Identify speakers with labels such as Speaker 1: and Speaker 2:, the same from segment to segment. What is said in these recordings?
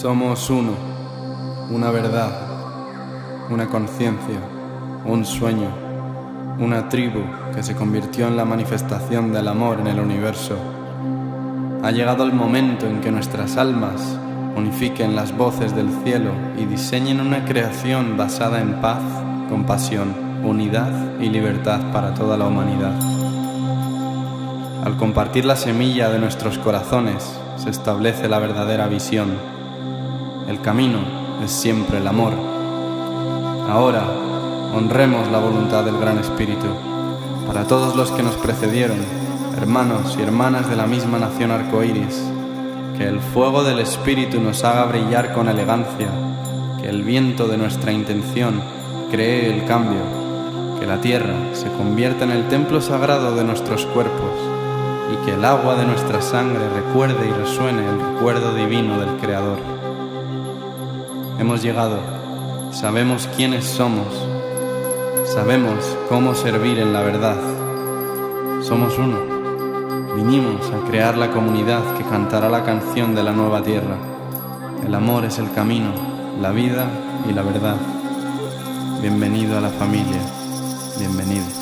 Speaker 1: Somos uno, una verdad, una conciencia, un sueño, una tribu que se convirtió en la manifestación del amor en el universo. Ha llegado el momento en que nuestras almas unifiquen las voces del cielo y diseñen una creación basada en paz, compasión, unidad y libertad para toda la humanidad. Al compartir la semilla de nuestros corazones se establece la verdadera visión. El camino es siempre el amor. Ahora honremos la voluntad del Gran Espíritu. Para todos los que nos precedieron, hermanos y hermanas de la misma nación arcoíris, que el fuego del Espíritu nos haga brillar con elegancia, que el viento de nuestra intención cree el cambio, que la tierra se convierta en el templo sagrado de nuestros cuerpos y que el agua de nuestra sangre recuerde y resuene el recuerdo divino del Creador. Hemos llegado, sabemos quiénes somos, sabemos cómo servir en la verdad. Somos uno. Vinimos a crear la comunidad que cantará la canción de la nueva tierra. El amor es el camino, la vida y la verdad. Bienvenido a la familia. Bienvenido.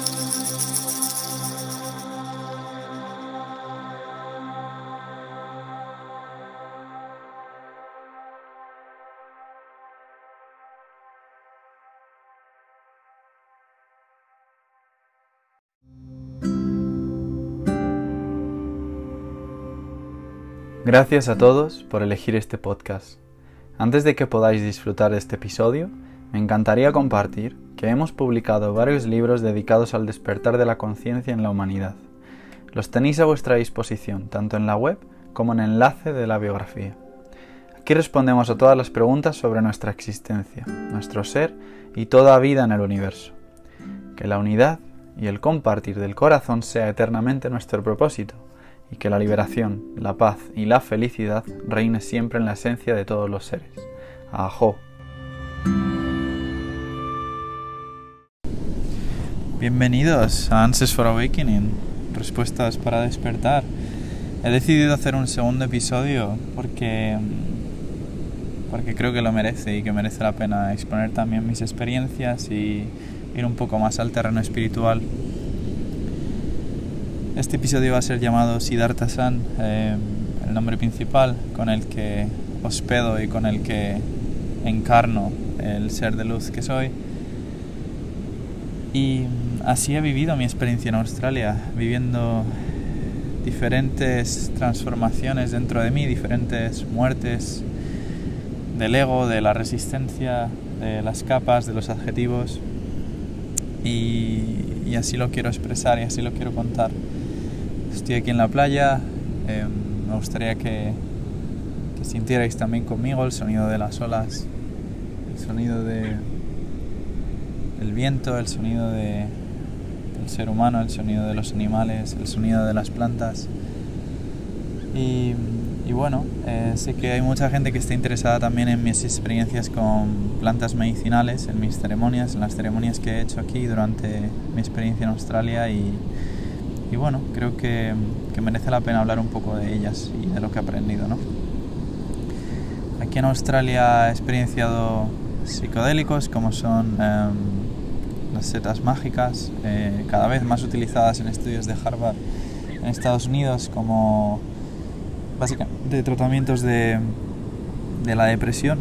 Speaker 2: Gracias a todos por elegir este podcast. Antes de que podáis disfrutar de este episodio, me encantaría compartir que hemos publicado varios libros dedicados al despertar de la conciencia en la humanidad. Los tenéis a vuestra disposición tanto en la web como en el enlace de la biografía. Aquí respondemos a todas las preguntas sobre nuestra existencia, nuestro ser y toda vida en el universo. Que la unidad y el compartir del corazón sea eternamente nuestro propósito y que la liberación, la paz y la felicidad reine siempre en la esencia de todos los seres. Ajo. Bienvenidos a Answers for Awakening, respuestas para despertar. He decidido hacer un segundo episodio porque porque creo que lo merece y que merece la pena exponer también mis experiencias y ir un poco más al terreno espiritual este episodio va a ser llamado Siddhartha San, eh, el nombre principal con el que hospedo y con el que encarno el ser de luz que soy. Y así he vivido mi experiencia en Australia, viviendo diferentes transformaciones dentro de mí, diferentes muertes del ego, de la resistencia, de las capas, de los adjetivos. Y así lo quiero expresar y así lo quiero contar. Estoy aquí en la playa, eh, me gustaría que, que, sintierais también conmigo el sonido de las olas, el sonido de, del viento, el sonido de, del ser humano, el sonido de los animales, el sonido de las plantas. Y, y bueno, eh, sé que hay mucha gente que está interesada también en mis experiencias con plantas medicinales, en mis ceremonias, en las ceremonias que he hecho aquí durante mi experiencia en Australia y y bueno, creo que, que, merece la pena hablar un poco de ellas y de lo que he aprendido. ¿no? Aquí en Australia he experienciado psicodélicos como son eh, las setas mágicas, eh, cada vez más utilizadas en estudios de Harvard en Estados Unidos como básicamente tratamientos de, de la depresión,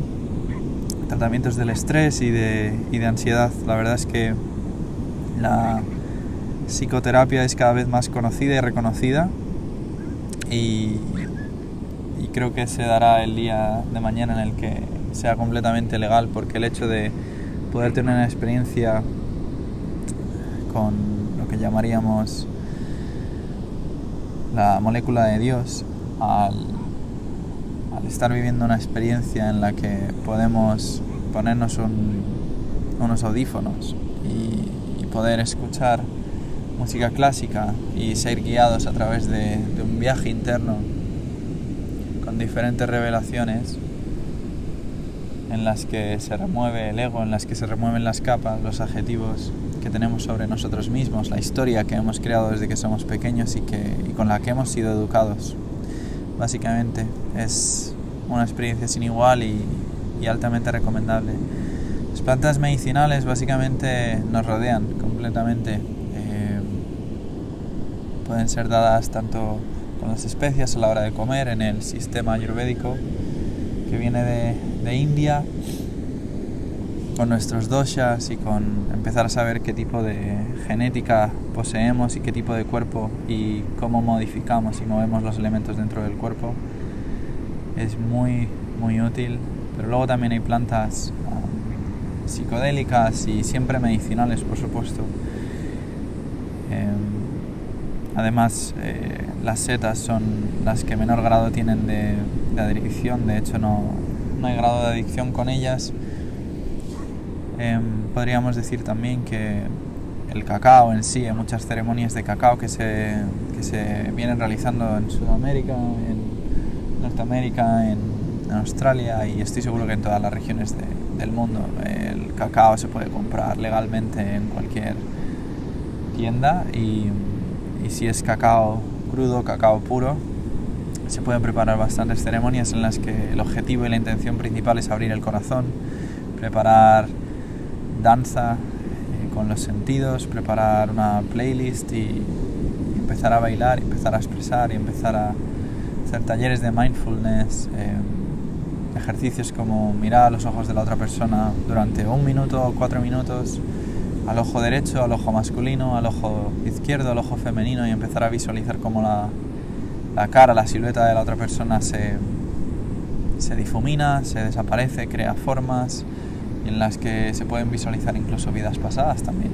Speaker 2: tratamientos del estrés y de, y de ansiedad. La verdad es que la psicoterapia es cada vez más conocida y reconocida. Y, creo que se dará el día de mañana en el que sea completamente legal porque el hecho de poder tener una experiencia con lo que llamaríamos la molécula de Dios al, estar viviendo una experiencia en la que podemos ponernos un, unos audífonos y poder escuchar música clásica y ser guiados a través de, un viaje interno con diferentes revelaciones en las que se remueve el ego, en las que se remueven las capas, los adjetivos que tenemos sobre nosotros mismos, la historia que hemos creado desde que somos pequeños y, que, y con la que hemos sido educados. Básicamente es una experiencia sin igual y, altamente recomendable. Las plantas medicinales básicamente nos rodean completamente. Pueden ser dadas tanto con las especias a la hora de comer en el sistema ayurvédico que viene de, de India con nuestros doshas y con empezar a saber qué tipo de genética poseemos y qué tipo de cuerpo y cómo modificamos y movemos los elementos dentro del cuerpo. Es muy muy útil pero luego también hay plantas um, psicodélicas y siempre medicinales por supuesto además eh, las setas son las que menor grado tienen de, adicción de hecho no, no hay grado de adicción con ellas Em, podríamos decir también que el cacao en sí, hay muchas ceremonias de cacao que se, que se vienen realizando en Sudamérica, en Norteamérica, en, Australia y estoy seguro que en todas las regiones del mundo. El cacao se puede comprar legalmente en cualquier tienda y, y si es cacao crudo, cacao puro, se pueden preparar bastantes ceremonias en las que el objetivo y la intención principal es abrir el corazón, preparar danza eh, con los sentidos, preparar una playlist y empezar a bailar, empezar a expresar y empezar a hacer talleres de mindfulness, eh, ejercicios como mirar a los ojos de la otra persona durante un minuto o cuatro minutos, al ojo derecho, al ojo masculino, al ojo izquierdo, al ojo femenino y empezar a visualizar cómo la, la cara, la silueta de la otra persona se, se difumina, se desaparece, crea formas en las que se pueden visualizar incluso vidas pasadas también.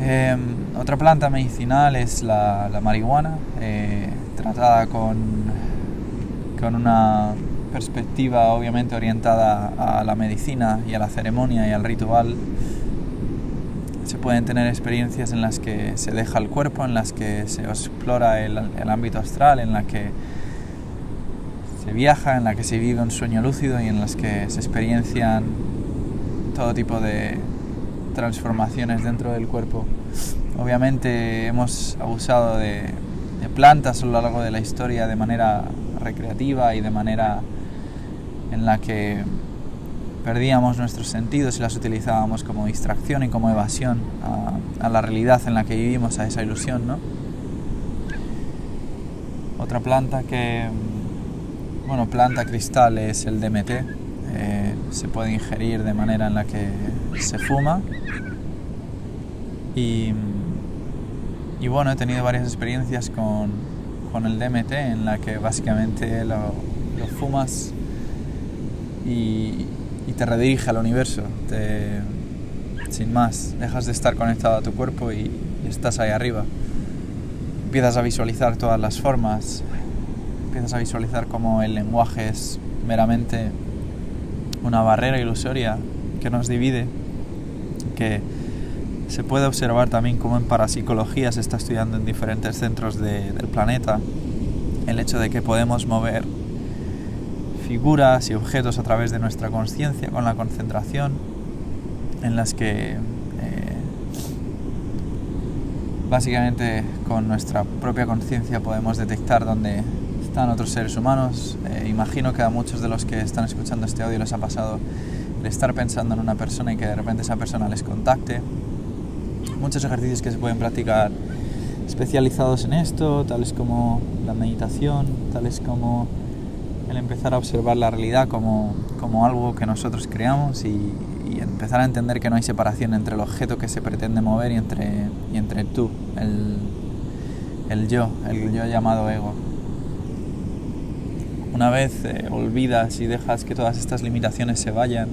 Speaker 2: Em, otra planta medicinal es la, marihuana, eh, tratada con, con una perspectiva obviamente orientada a la medicina y a la ceremonia y al ritual. Se pueden tener experiencias en las que se deja el cuerpo, en las que se explora el, el ámbito astral, en las que se viaja, en la que se vive un sueño lúcido y en las que se experiencian todo tipo de transformaciones dentro del cuerpo. Obviamente hemos abusado de, plantas a lo largo de la historia de manera recreativa y de manera en la que perdíamos nuestros sentidos y las utilizábamos como distracción y como evasión a, la realidad en la que vivimos, a esa ilusión. ¿no? Otra planta que bueno, planta cristal es el DMT. Eh, se puede ingerir de manera en la que se fuma. Y, bueno, he tenido varias experiencias con, el DMT en la que básicamente lo, fumas y, te redirige al universo. sin más, dejas de estar conectado a tu cuerpo y estás ahí arriba. Empiezas a visualizar todas las formas, empiezas a visualizar cómo el lenguaje es meramente una barrera ilusoria que nos divide, que se puede observar también como en parapsicología se está estudiando en diferentes centros del planeta, el hecho de que podemos mover figuras y objetos a través de nuestra conciencia con la concentración, en las que eh, básicamente con nuestra propia conciencia podemos detectar dónde están otros seres humanos. Eh, imagino que a muchos de los que están escuchando este audio les ha pasado el estar pensando en una persona y que de repente esa persona les contacte. Muchos ejercicios que se pueden practicar especializados en esto, tales como la meditación, tales como el empezar a observar la realidad como, como algo que nosotros creamos y, empezar a entender que no hay separación entre el objeto que se pretende mover y entre, y entre tú, el, el yo, el yo llamado ego. Una vez eh, olvidas y dejas que todas estas limitaciones se vayan,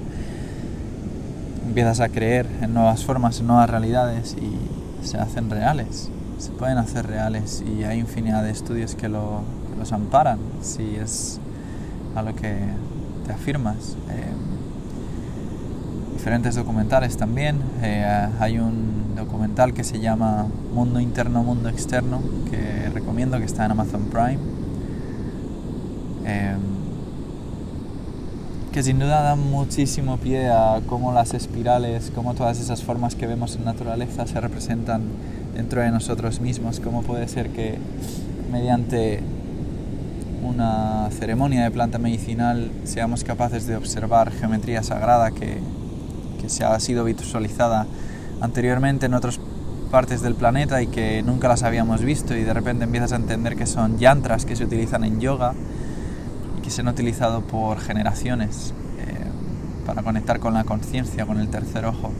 Speaker 2: empiezas a creer en nuevas formas, en nuevas realidades y se hacen reales, se pueden hacer reales y hay infinidad de estudios que, lo, los amparan si es a lo que te afirmas. Eh, diferentes documentales también. Eh, hay un documental que se llama Mundo Interno, Mundo Externo, que recomiendo que está en Amazon Prime Em, que sin duda dan muchísimo pie a cómo las espirales, cómo todas esas formas que vemos en naturaleza se representan dentro de nosotros mismos, cómo puede ser que mediante una ceremonia de planta medicinal seamos capaces de observar geometría sagrada que, que se ha sido visualizada anteriormente en otras partes del planeta y que nunca las habíamos visto y de repente empiezas a entender que son yantras que se utilizan en yoga y que se han utilizado por generaciones eh, para conectar con la conciencia, con el tercer ojo.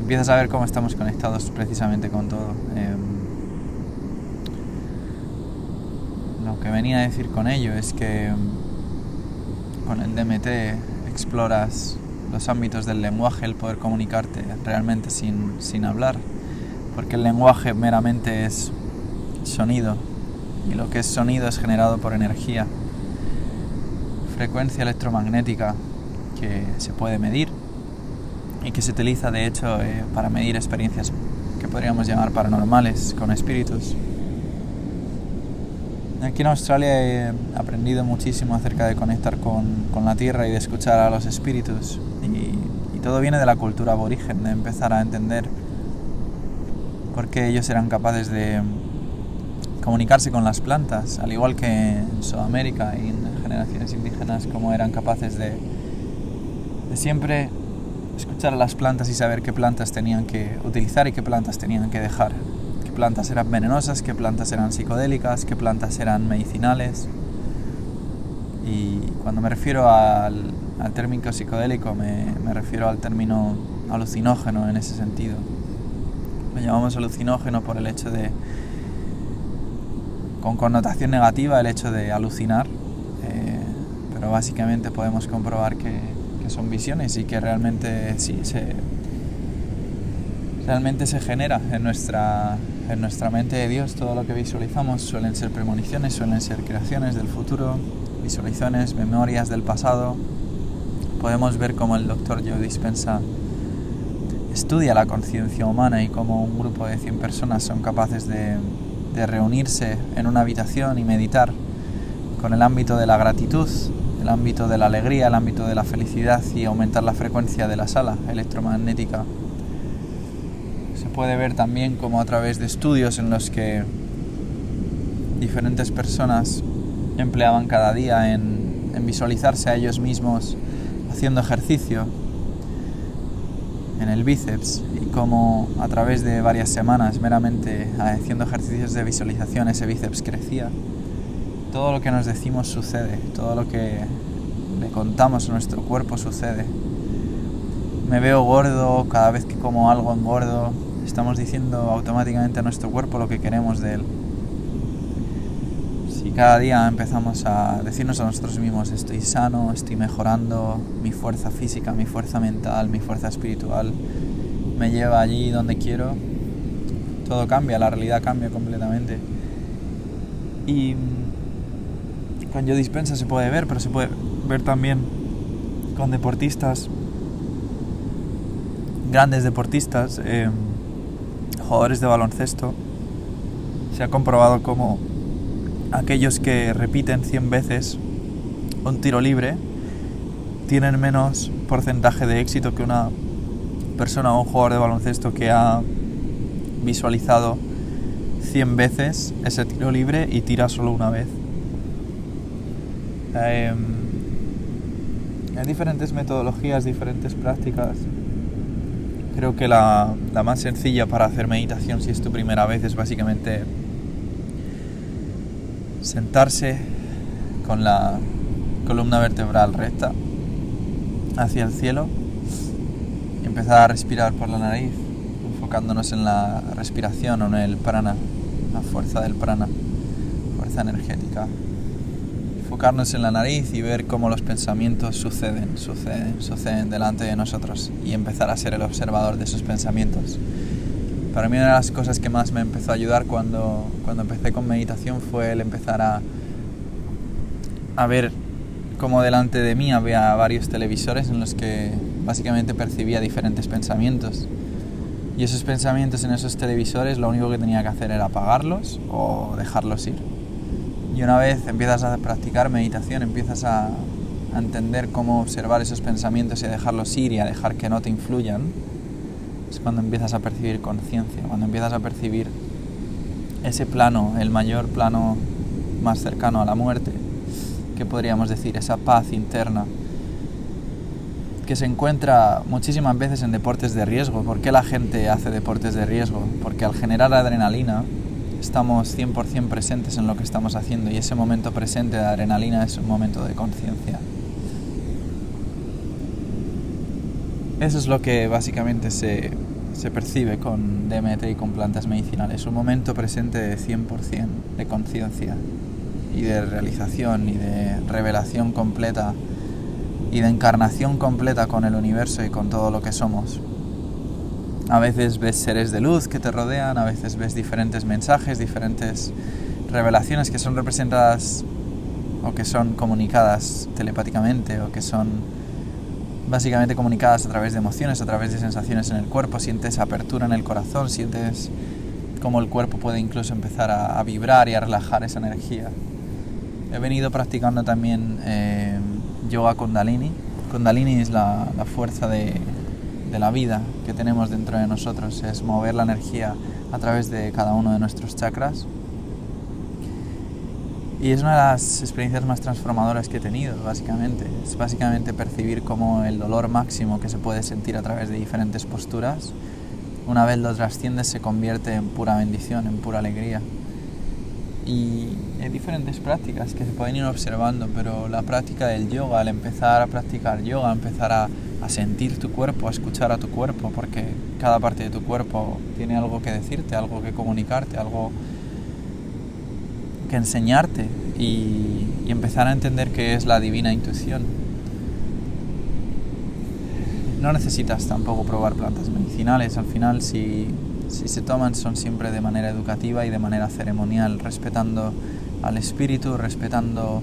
Speaker 2: Empiezas a ver cómo estamos conectados precisamente con todo. Eh, lo que venía a decir con ello es que con el DMT exploras los ámbitos del lenguaje, el poder comunicarte realmente sin, sin hablar, porque el lenguaje meramente es sonido, y lo que es sonido es generado por energía, frecuencia electromagnética que se puede medir y que se utiliza de hecho eh, para medir experiencias que podríamos llamar paranormales con espíritus. Aquí en Australia he aprendido muchísimo acerca de conectar con, con la tierra y de escuchar a los espíritus. Y, todo viene de la cultura aborigen, de empezar a entender por qué ellos eran capaces de comunicarse con las plantas, al igual que en Sudamérica y en generaciones indígenas, como eran capaces de, de siempre escuchar a las plantas y saber qué plantas tenían que utilizar y qué plantas tenían que dejar qué plantas eran venenosas, qué plantas eran psicodélicas, qué plantas eran medicinales. Y cuando me refiero al, término psicodélico me, me, refiero al término alucinógeno en ese sentido. Lo llamamos alucinógeno por el hecho de, con connotación negativa, el hecho de alucinar, eh, pero básicamente podemos comprobar que, que, son visiones y que realmente sí se, realmente se genera en nuestra, en nuestra mente de Dios. Todo lo que visualizamos suelen ser premoniciones, suelen ser creaciones del futuro, visualizaciones, memorias del pasado. Podemos ver cómo el doctor Joe Dispensa estudia la conciencia humana y cómo un grupo de 100 personas son capaces de, de reunirse en una habitación y meditar con el ámbito de la gratitud, el ámbito de la alegría, el ámbito de la felicidad y aumentar la frecuencia de la sala electromagnética se puede ver también como a través de estudios en los que diferentes personas empleaban cada día en, en, visualizarse a ellos mismos haciendo ejercicio en el bíceps y como a través de varias semanas meramente haciendo ejercicios de visualización ese bíceps crecía. Todo lo que nos decimos sucede, todo lo que le contamos a nuestro cuerpo sucede. Me veo gordo cada vez que como algo engordo, estamos diciendo automáticamente a nuestro cuerpo lo que queremos de él. Si cada día empezamos a decirnos a nosotros mismos estoy sano, estoy mejorando, mi fuerza física, mi fuerza mental, mi fuerza espiritual me lleva allí donde quiero, todo cambia, la realidad cambia completamente. Y con Yo Dispensa se puede ver, pero se puede ver también con deportistas, grandes deportistas. Eh, jugadores de baloncesto se ha comprobado como aquellos que repiten 100 veces un tiro libre tienen menos porcentaje de éxito que una persona o un jugador de baloncesto que ha visualizado 100 veces ese tiro libre y tira solo una vez. Eh, hay diferentes metodologías, diferentes prácticas Creo que la, la, más sencilla para hacer meditación si es tu primera vez es básicamente sentarse con la columna vertebral recta hacia el cielo y empezar a respirar por la nariz, enfocándonos en la respiración o en el prana, la fuerza del prana, fuerza energética enfocarnos en la nariz y ver cómo los pensamientos suceden, suceden, suceden delante de nosotros y empezar a ser el observador de esos pensamientos. Para mí una de las cosas que más me empezó a ayudar cuando, cuando empecé con meditación fue el empezar a, a ver cómo delante de mí había varios televisores en los que básicamente percibía diferentes pensamientos. Y esos pensamientos en esos televisores lo único que tenía que hacer era apagarlos o dejarlos ir. Y una vez empiezas a practicar meditación, empiezas a, entender cómo observar esos pensamientos y a dejarlos ir y a dejar que no te influyan, es cuando empiezas a percibir conciencia, cuando empiezas a percibir ese plano, el mayor plano más cercano a la muerte, que podríamos decir, esa paz interna que se encuentra muchísimas veces en deportes de riesgo. ¿Por qué la gente hace deportes de riesgo? Porque al generar adrenalina estamos 100% presentes en lo que estamos haciendo y ese momento presente de adrenalina es un momento de conciencia. Eso es lo que básicamente se, se percibe con DMT y con plantas medicinales, un momento presente de 100% de conciencia y de realización y de revelación completa y de encarnación completa con el universo y con todo lo que somos. A veces ves seres de luz que te rodean, a veces ves diferentes mensajes, diferentes revelaciones que son representadas o que son comunicadas telepáticamente o que son básicamente comunicadas a través de emociones, a través de sensaciones en el cuerpo, sientes apertura en el corazón, sientes cómo el cuerpo puede incluso empezar a, vibrar y a relajar esa energía. He venido practicando también eh, yoga kundalini. Kundalini es la, fuerza de, de la vida que tenemos dentro de nosotros, es mover la energía a través de cada uno de nuestros chakras. Y es una de las experiencias más transformadoras que he tenido, básicamente. Es básicamente percibir como el dolor máximo que se puede sentir a través de diferentes posturas, una vez lo trasciendes se convierte en pura bendición, en pura alegría. Y hay diferentes prácticas que se pueden ir observando, pero la práctica del yoga, al empezar a practicar yoga, empezar a, a sentir tu cuerpo, a escuchar a tu cuerpo, porque cada parte de tu cuerpo tiene algo que decirte, algo que comunicarte, algo que enseñarte y, empezar a entender qué es la divina intuición. No necesitas tampoco probar plantas medicinales, al final si, si se toman son siempre de manera educativa y de manera ceremonial, respetando al espíritu, respetando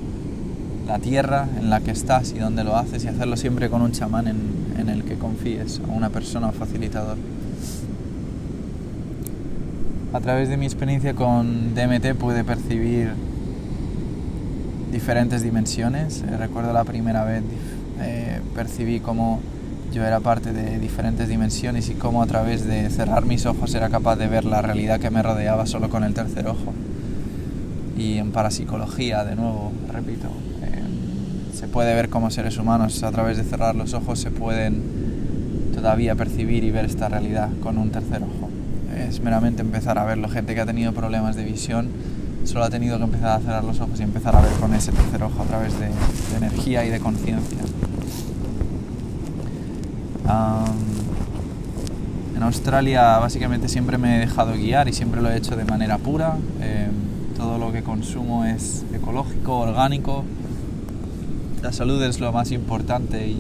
Speaker 2: la tierra en la que estás y donde lo haces y hacerlo siempre con un chamán en, el que confíes, o una persona o facilitador a través de mi experiencia con DMT pude percibir diferentes dimensiones. Eh, recuerdo la primera vez eh, percibí cómo yo era parte de diferentes dimensiones y cómo a través de cerrar mis ojos era capaz de ver la realidad que me rodeaba solo con el tercer ojo. Y en parapsicología, de nuevo, repito, se puede ver como seres humanos a través de cerrar los ojos se pueden todavía percibir y ver esta realidad con un tercer ojo es meramente empezar a verlo. Gente que ha tenido problemas de visión solo ha tenido que empezar a cerrar los ojos y empezar a ver con ese tercer ojo a través de, energía y de conciencia. en Australia básicamente siempre me he dejado guiar y siempre lo he hecho de manera pura. Em, todo lo que consumo es ecológico, orgánico. La salud es lo más importante y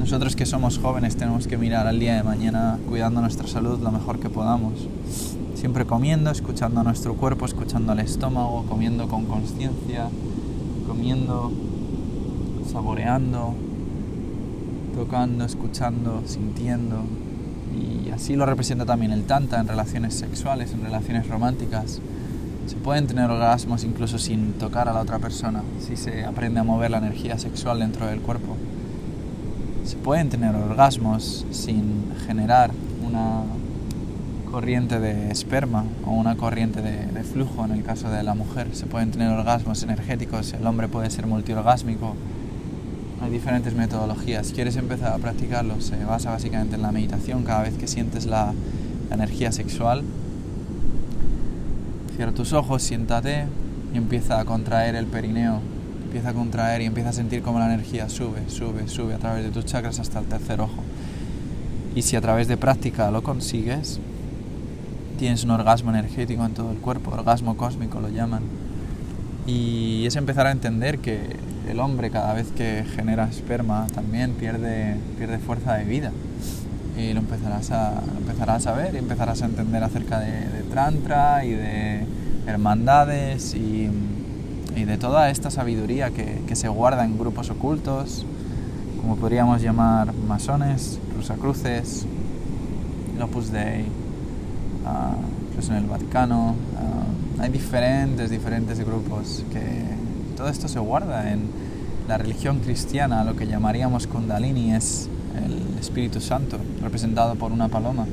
Speaker 2: nosotros que somos jóvenes tenemos que mirar al día de mañana cuidando nuestra salud lo mejor que podamos. Siempre comiendo, escuchando a nuestro cuerpo, escuchando al estómago, comiendo con conciencia, comiendo, saboreando, tocando, escuchando, sintiendo. Y así lo representa también el tanta en relaciones sexuales, en relaciones románticas. Se pueden tener orgasmos incluso sin tocar a la otra persona, si se aprende a mover la energía sexual dentro del cuerpo se pueden tener orgasmos sin generar una corriente de esperma o una corriente de, flujo en el caso de la mujer. Se pueden tener orgasmos energéticos, el hombre puede ser multiorgásmico. Hay diferentes metodologías. Si quieres empezar a practicarlo, se basa básicamente en la meditación. Cada vez que sientes la, la energía sexual, cierra tus ojos, siéntate y empieza a contraer el perineo empieza a contraer y empieza a sentir como la energía sube, sube, sube a través de tus chakras hasta el tercer ojo. Y si a través de práctica lo consigues, tienes un orgasmo energético en todo el cuerpo, orgasmo cósmico lo llaman. Y es empezar a entender que el hombre cada vez que genera esperma también pierde, pierde fuerza de vida. Y lo empezarás, a, empezarás a ver y empezarás a entender acerca de, de Trantra y de hermandades y y de toda esta sabiduría que, que, se guarda en grupos ocultos, como podríamos llamar masones, rusacruces, Opus Dei, uh, incluso en el Vaticano. Uh, hay diferentes, diferentes grupos que todo esto se guarda en la religión cristiana, lo que llamaríamos Kundalini es el Espíritu Santo, representado por una paloma.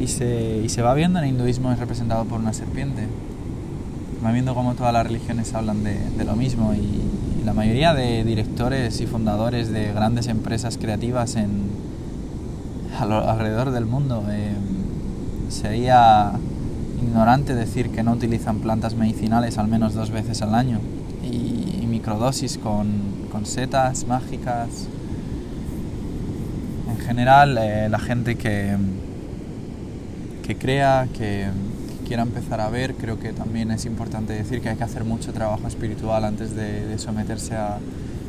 Speaker 2: Y se, y se va viendo en el hinduismo es representado por una serpiente conforme viendo cómo todas las religiones hablan de, lo mismo y, la mayoría de directores y fundadores de grandes empresas creativas en, alrededor del mundo eh, sería ignorante decir que no utilizan plantas medicinales al menos dos veces al año y, microdosis con, con, setas mágicas. En general, eh, la gente que, que crea, que, quiera empezar a ver, creo que también es importante decir que hay que hacer mucho trabajo espiritual antes de, someterse a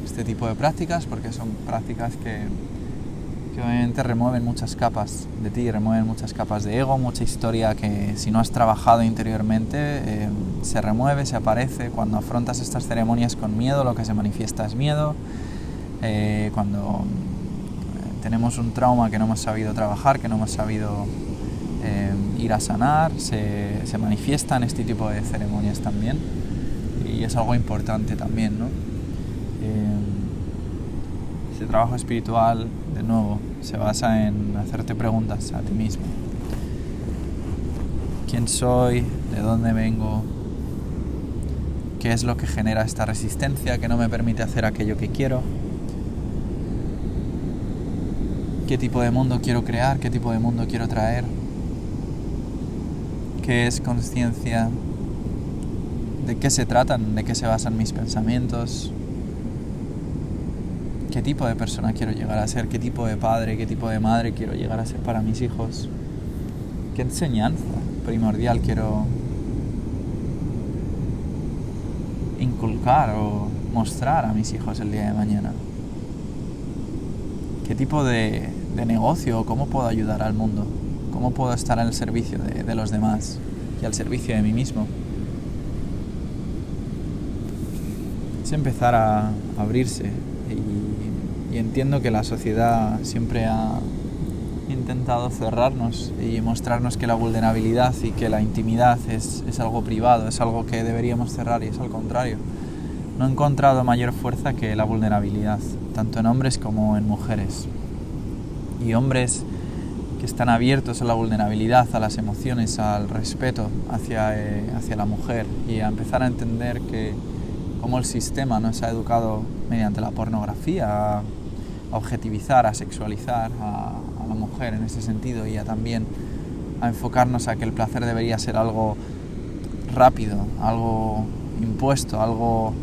Speaker 2: este tipo de prácticas, porque son prácticas que, obviamente remueven muchas capas de ti, remueven muchas capas de ego, mucha historia que si no has trabajado interiormente eh, se remueve, se aparece. Cuando afrontas estas ceremonias con miedo, lo que se manifiesta es miedo. Eh, cuando eh, tenemos un trauma que no hemos sabido trabajar, que no hemos sabido ir a sanar, se, se, manifiesta en este tipo de ceremonias también y es algo importante también, ¿no? Ese trabajo espiritual, de nuevo, se basa en hacerte preguntas a ti mismo. ¿Quién soy? ¿De dónde vengo? ¿Qué es lo que genera esta resistencia que no me permite hacer aquello que quiero? ¿Qué tipo de mundo quiero crear? ¿Qué tipo de mundo quiero traer? qué es conciencia, de qué se tratan, de qué se basan mis pensamientos, qué tipo de persona quiero llegar a ser, qué tipo de padre, qué tipo de madre quiero llegar a ser para mis hijos, qué enseñanza primordial quiero inculcar o mostrar a mis hijos el día de mañana. ¿Qué tipo de, de negocio cómo puedo ayudar al mundo? ¿Cómo puedo estar al servicio de, los demás y al servicio de mí mismo? Es empezar a abrirse entiendo que la sociedad siempre ha intentado cerrarnos y mostrarnos que la vulnerabilidad y que la intimidad es, es, algo privado, es algo que deberíamos cerrar y es al contrario. No he encontrado mayor fuerza que la vulnerabilidad, tanto en hombres como en mujeres. Y hombres que están abiertos a la vulnerabilidad, a las emociones, al respeto hacia, eh, hacia la mujer y a empezar a entender que como el sistema nos ha educado mediante la pornografía objetivizar, a sexualizar a, la mujer en ese sentido y a también a enfocarnos a que el placer debería ser algo rápido, algo impuesto, algo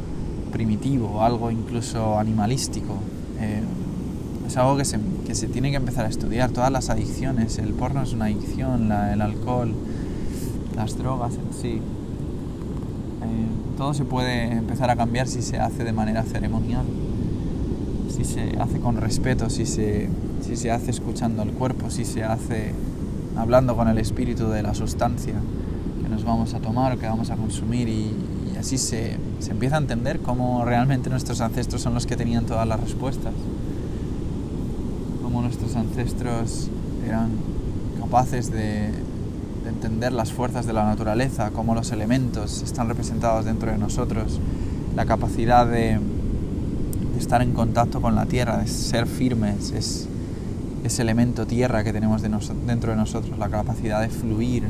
Speaker 2: primitivo, algo incluso animalístico. Eh, es algo que se, que se, tiene que empezar a estudiar. Todas las adicciones, el porno es una adicción, el alcohol, las drogas en sí. Eh, todo se puede empezar a cambiar si se hace de manera ceremonial, si se hace con respeto, si se, si se hace escuchando al cuerpo, si se hace hablando con el espíritu de la sustancia que nos vamos a tomar o que vamos a consumir y, y así se, se empieza a entender cómo realmente nuestros ancestros son los que tenían todas las respuestas. Nuestros ancestros eran capaces de, entender las fuerzas de la naturaleza, cómo los elementos están representados dentro de nosotros, la capacidad de, estar en contacto con la tierra, ser firmes, es ese elemento tierra que tenemos dentro de nosotros, la capacidad de fluir,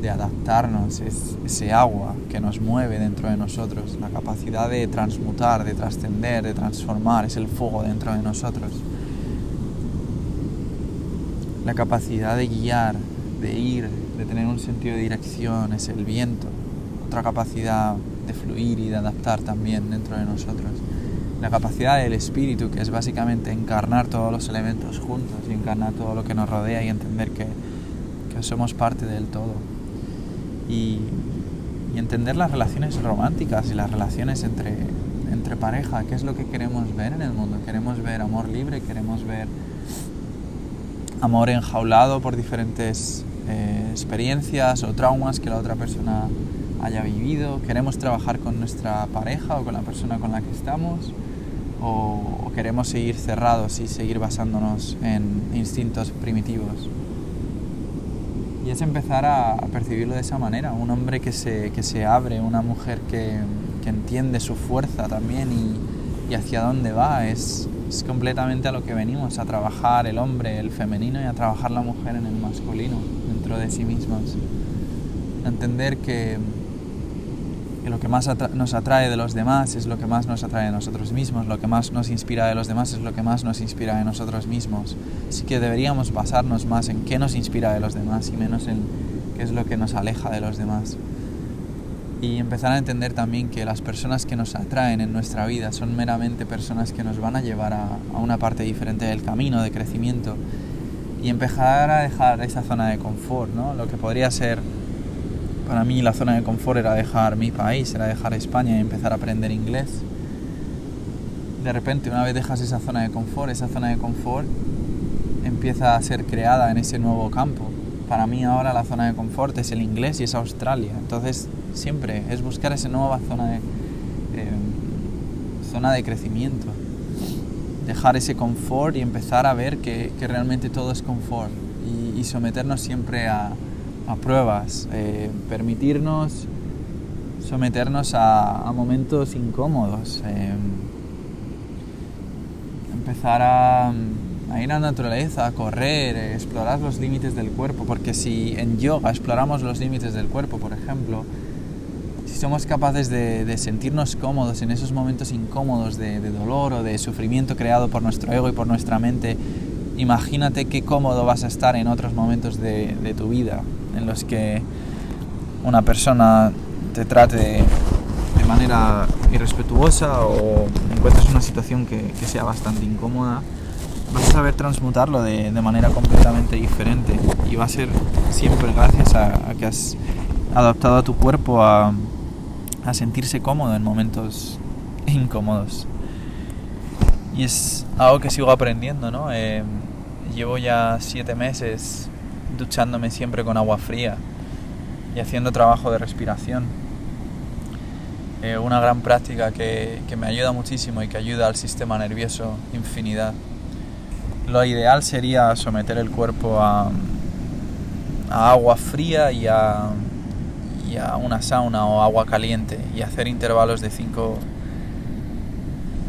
Speaker 2: de adaptarnos, es ese agua que nos mueve dentro de nosotros, la capacidad de transmutar, de trascender, de transformar, es el fuego dentro de nosotros la capacidad de guiar, de ir, de tener un sentido de dirección, es el viento. Otra capacidad de fluir y de adaptar también dentro de nosotros. La capacidad del espíritu, que es básicamente encarnar todos los elementos juntos y encarnar todo lo que nos rodea y entender que, somos parte del todo. Y, y, entender las relaciones románticas y las relaciones entre, entre pareja, qué es lo que queremos ver en el mundo. Queremos ver amor libre, queremos ver amor enjaulado por diferentes eh, experiencias o traumas que la otra persona haya vivido. Queremos trabajar con nuestra pareja o con la persona con la que estamos o, queremos seguir cerrados y seguir basándonos en instintos primitivos. Y es empezar a, percibirlo de esa manera, un hombre que se, que se abre, una mujer que, que entiende su fuerza también y, y hacia dónde va, es, es completamente a lo que venimos, a trabajar el hombre, el femenino y a trabajar la mujer en el masculino, dentro de sí mismos. Entender que, que lo que más nos atrae de los demás es lo que más nos atrae de nosotros mismos, lo que más nos inspira de los demás es lo que más nos inspira de nosotros mismos. Así que deberíamos basarnos más en qué nos inspira de los demás y menos en qué es lo que nos aleja de los demás. Y empezar a entender también que las personas que nos atraen en nuestra vida son meramente personas que nos van a llevar a, a una parte diferente del camino de crecimiento y empezar a dejar esa zona de confort, ¿no? Lo que podría ser para mí la zona de confort era dejar mi país, era dejar España y empezar a aprender inglés. De repente, una vez dejas esa zona de confort, esa zona de confort empieza a ser creada en ese nuevo campo. Para mí ahora la zona de confort es el inglés y es Australia. Entonces, siempre es buscar esa nueva zona de, eh, zona de crecimiento. Dejar ese confort y empezar a ver que, que realmente todo es confort. y someternos siempre a, pruebas, eh, permitirnos someternos a, momentos incómodos, eh, empezar a, ir a la naturaleza, a correr, explorar los límites del cuerpo, porque si en yoga exploramos los límites del cuerpo, por ejemplo, si somos capaces de, sentirnos cómodos en esos momentos incómodos de, dolor o de sufrimiento creado por nuestro ego y por nuestra mente, imagínate qué cómodo vas a estar en otros momentos de tu vida, en los que una persona te trate de manera irrespetuosa o encuentres una situación que, sea bastante incómoda, vas a saber transmutarlo de, manera completamente diferente y va a ser siempre gracias a, que has adaptado a tu cuerpo a, sentirse cómodo en momentos incómodos. Y es algo que sigo aprendiendo, ¿no? Eh, llevo ya siete meses duchándome siempre con agua fría y haciendo trabajo de respiración. Eh, una gran práctica que, me ayuda muchísimo y que ayuda al sistema nervioso infinidad. Lo ideal sería someter el cuerpo a, agua fría y a, y a, una sauna o agua caliente y hacer intervalos de 5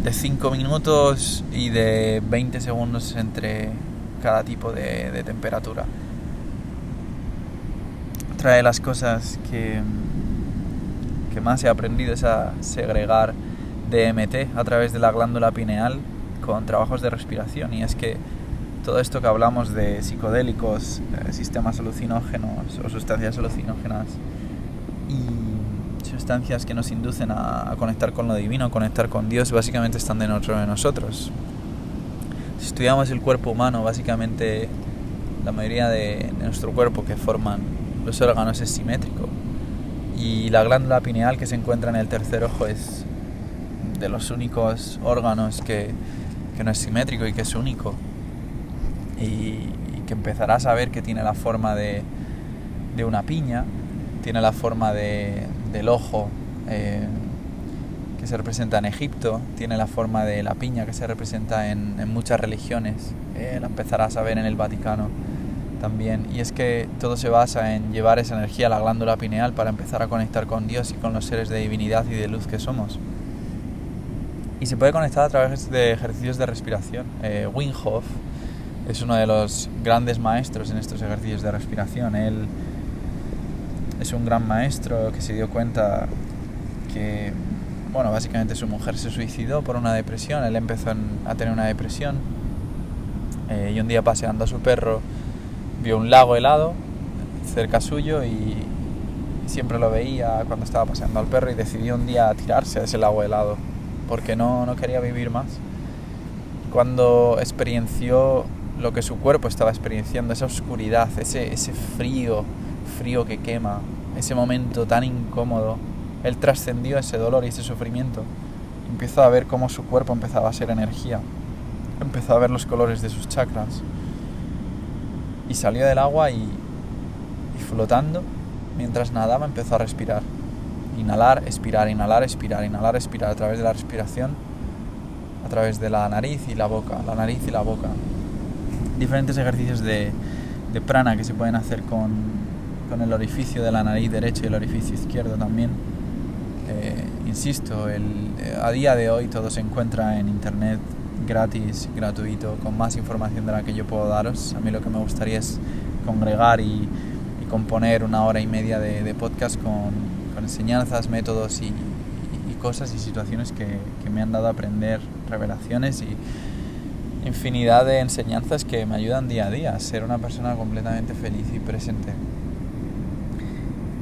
Speaker 2: de 5 minutos y de 20 segundos entre cada tipo de temperatura otra de las cosas que, que más he aprendido es a segregar DMT a través de la glándula pineal con trabajos de respiración y es que todo esto que hablamos de psicodélicos, eh, sistemas alucinógenos o sustancias alucinógenas y sustancias que nos inducen a, conectar con lo divino, conectar con Dios, básicamente están dentro de nosotros. Si estudiamos el cuerpo humano, básicamente la mayoría de nuestro cuerpo que forman los órganos es simétrico. Y la glándula pineal que se encuentra en el tercer ojo es de los únicos órganos que, no es simétrico y que es único. Y, que empezarás a ver que tiene la forma de, una piña, tiene la forma de, del ojo eh, que se representa en Egipto, tiene la forma de la piña que se representa en, muchas religiones, eh, la empezarás a ver en el Vaticano también. Y es que todo se basa en llevar esa energía a la glándula pineal para empezar a conectar con Dios y con los seres de divinidad y de luz que somos. Y se puede conectar a través de ejercicios de respiración. Eh, es uno de los grandes maestros en estos ejercicios de respiración. Él es un gran maestro que se dio cuenta que, bueno, básicamente su mujer se suicidó por una depresión. Él empezó a tener una depresión eh, y un día paseando a su perro vio un lago helado cerca suyo y siempre lo veía cuando estaba paseando al perro y decidió un día tirarse a ese lago helado porque no, no quería vivir más. Cuando experienció lo que su cuerpo estaba experienciando, esa oscuridad, ese, ese frío, frío que quema, ese momento tan incómodo, él trascendió ese dolor y ese sufrimiento. Empezó a ver cómo su cuerpo empezaba a ser energía, empezó a ver los colores de sus chakras, y salió del agua y, flotando, mientras nadaba empezó a respirar. Inhalar, expirar, inhalar, expirar, inhalar, expirar a través de la respiración, a través de la nariz y la boca, la nariz y la boca. Diferentes ejercicios de, prana que se pueden hacer con, con, el orificio de la nariz derecha y el orificio izquierdo también. Eh, insisto, el, a día de hoy todo se encuentra en internet gratis, gratuito, con más información de la que yo puedo daros. A mí lo que me gustaría es congregar y, componer una hora y media de, podcast con, con enseñanzas, métodos y, cosas y situaciones que, que me han dado a aprender revelaciones y infinidad de enseñanzas que me ayudan día a día a ser una persona completamente feliz y presente.